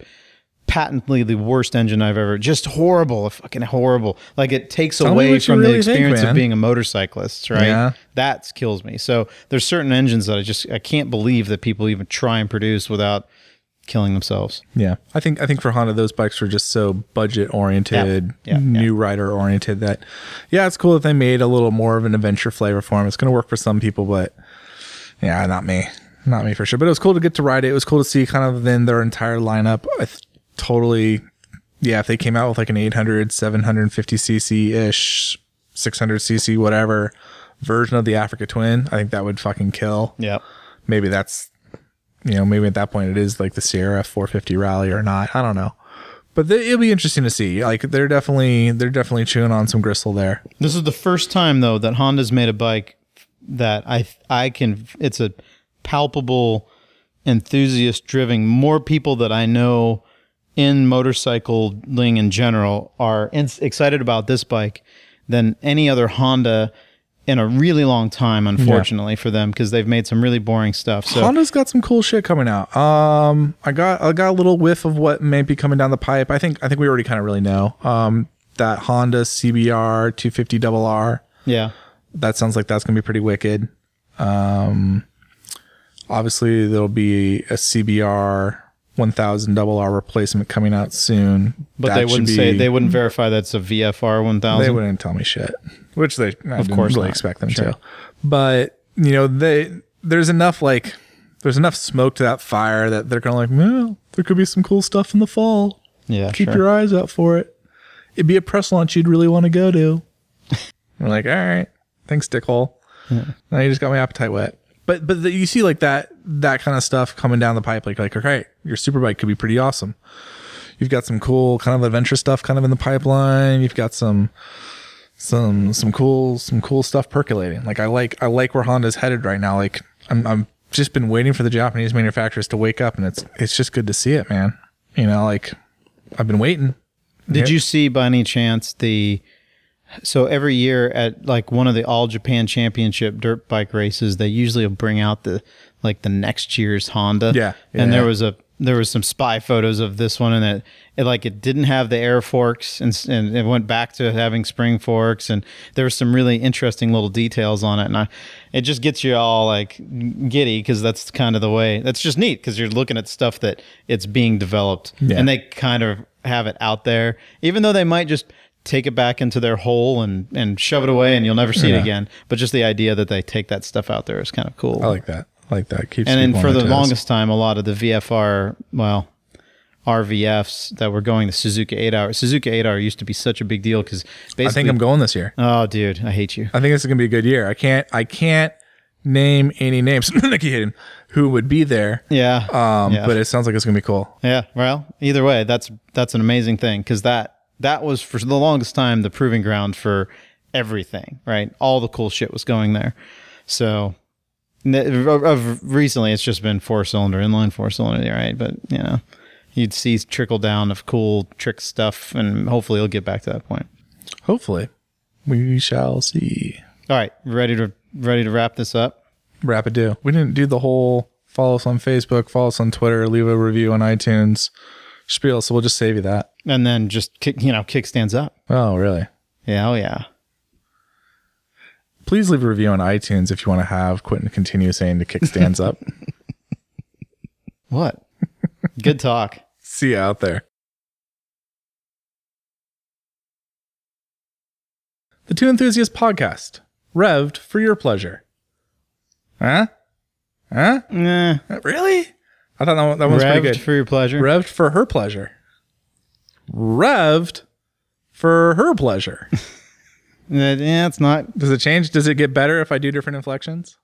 patently the worst engine I've ever. Just horrible, fucking horrible. Like it takes me away from the really think, experience man. of being a motorcyclist, right? Yeah. That kills me. So there's certain engines that I just I can't believe that people even try and produce without killing themselves. Yeah, I think I think for Honda those bikes were just so budget oriented, Yeah, yeah, new rider oriented that yeah, it's cool that they made a little more of an adventure flavor for them. It's going to work for some people, but yeah, not me, not me for sure. But it was cool to get to ride it. It was cool to see kind of then their entire lineup. I th- totally, yeah, if they came out with like an 800, 750 cc ish, 600 cc whatever version of the Africa Twin, I think that would fucking kill Yeah. maybe that's you know maybe at that point it is like the CRF 450 Rally or not. I don't know, but th- it'll be interesting to see. Like they're definitely they're definitely chewing on some gristle there. This is the first time though that Honda's made a bike that I I can it's a palpable enthusiast driven more people that I know in motorcycling in general are in, excited about this bike than any other Honda in a really long time unfortunately for them because they've made some really boring stuff. So Honda's got some cool shit coming out. Um, I got I got a little whiff of what may be coming down the pipe. I think I think we already kind of really know. Um, that Honda CBR 250 double R. yeah. That sounds like that's gonna be pretty wicked. Um, obviously there'll be a CBR 1000 double R replacement coming out soon. But That they wouldn't be- say they wouldn't verify that's a VFR 1000. They wouldn't tell me shit, which they I of course really not. expect them Sure. to. But you know, they there's enough like there's enough smoke to that fire that they're kind of like, well, there could be some cool stuff in the fall. yeah, Keep sure. your eyes out for it. It'd be a press launch you'd really want to go to. We're like, all right, thanks, dickhole. Now you just got my appetite wet. But but the, you see like that that kind of stuff coming down the pipe. Like like okay, your superbike could be pretty awesome. You've got some cool kind of adventure stuff kind of in the pipeline. You've got some some some cool some cool stuff percolating. Like I like I like where Honda's headed right now. Like I'm I'm just been waiting for the Japanese manufacturers to wake up, and it's it's just good to see it, man. You know, like I've been waiting. Did you see by any chance the so every year at like one of the all Japan championship dirt bike races, they usually will bring out the like the next year's Honda. Yeah, And there was a there was some spy photos of this one and it, it like it didn't have the air forks and, and it went back to having spring forks and there was some really interesting little details on it and I, it just gets you all like giddy because that's kind of the way that's just neat because you're looking at stuff that it's being developed Yeah. and they kind of have it out there even though they might just take it back into their hole and and shove it away and you'll never see Yeah. it again but just the idea that they take that stuff out there is kind of cool I like that. I like that. Keeps and then for the longest time, a lot of the VFR, well, RVFs that were going the Suzuka 8 hour. Suzuka 8 hour used to be such a big deal because basically. I think I'm going this year. Oh, dude, I hate you. I think this is gonna be a good year. I can't I can't name any names Nicky Hayden who would be there. Yeah. Um, yeah. but it sounds like it's gonna be cool. yeah. Well, either way, that's that's an amazing thing because that that was for the longest time the proving ground for everything. Right, all the cool shit was going there. So. Of recently, it's just been four cylinder, inline four cylinder, right? But you know, you'd see trickle down of cool trick stuff, and hopefully, it'll get back to that point. Hopefully. We shall see. All right, ready to ready to wrap this up. Wrap it do. We didn't do the whole follow us on Facebook, follow us on Twitter, leave a review on iTunes spiel, so we'll just save you that. And then just kick, you know, kickstands up. Oh, really? Yeah, oh yeah. Please leave a review on iTunes if you want to have Quentin continue saying the kickstands up. What? Good talk. See you out there. The Two Enthusiast Podcast, revved for your pleasure. Huh? Huh? Eh, Really? I thought that one, that one was pretty good. for your pleasure. Revved for her pleasure. Revved for her pleasure. Yeah, it's not. Does it change? Does it get better if I do different inflections?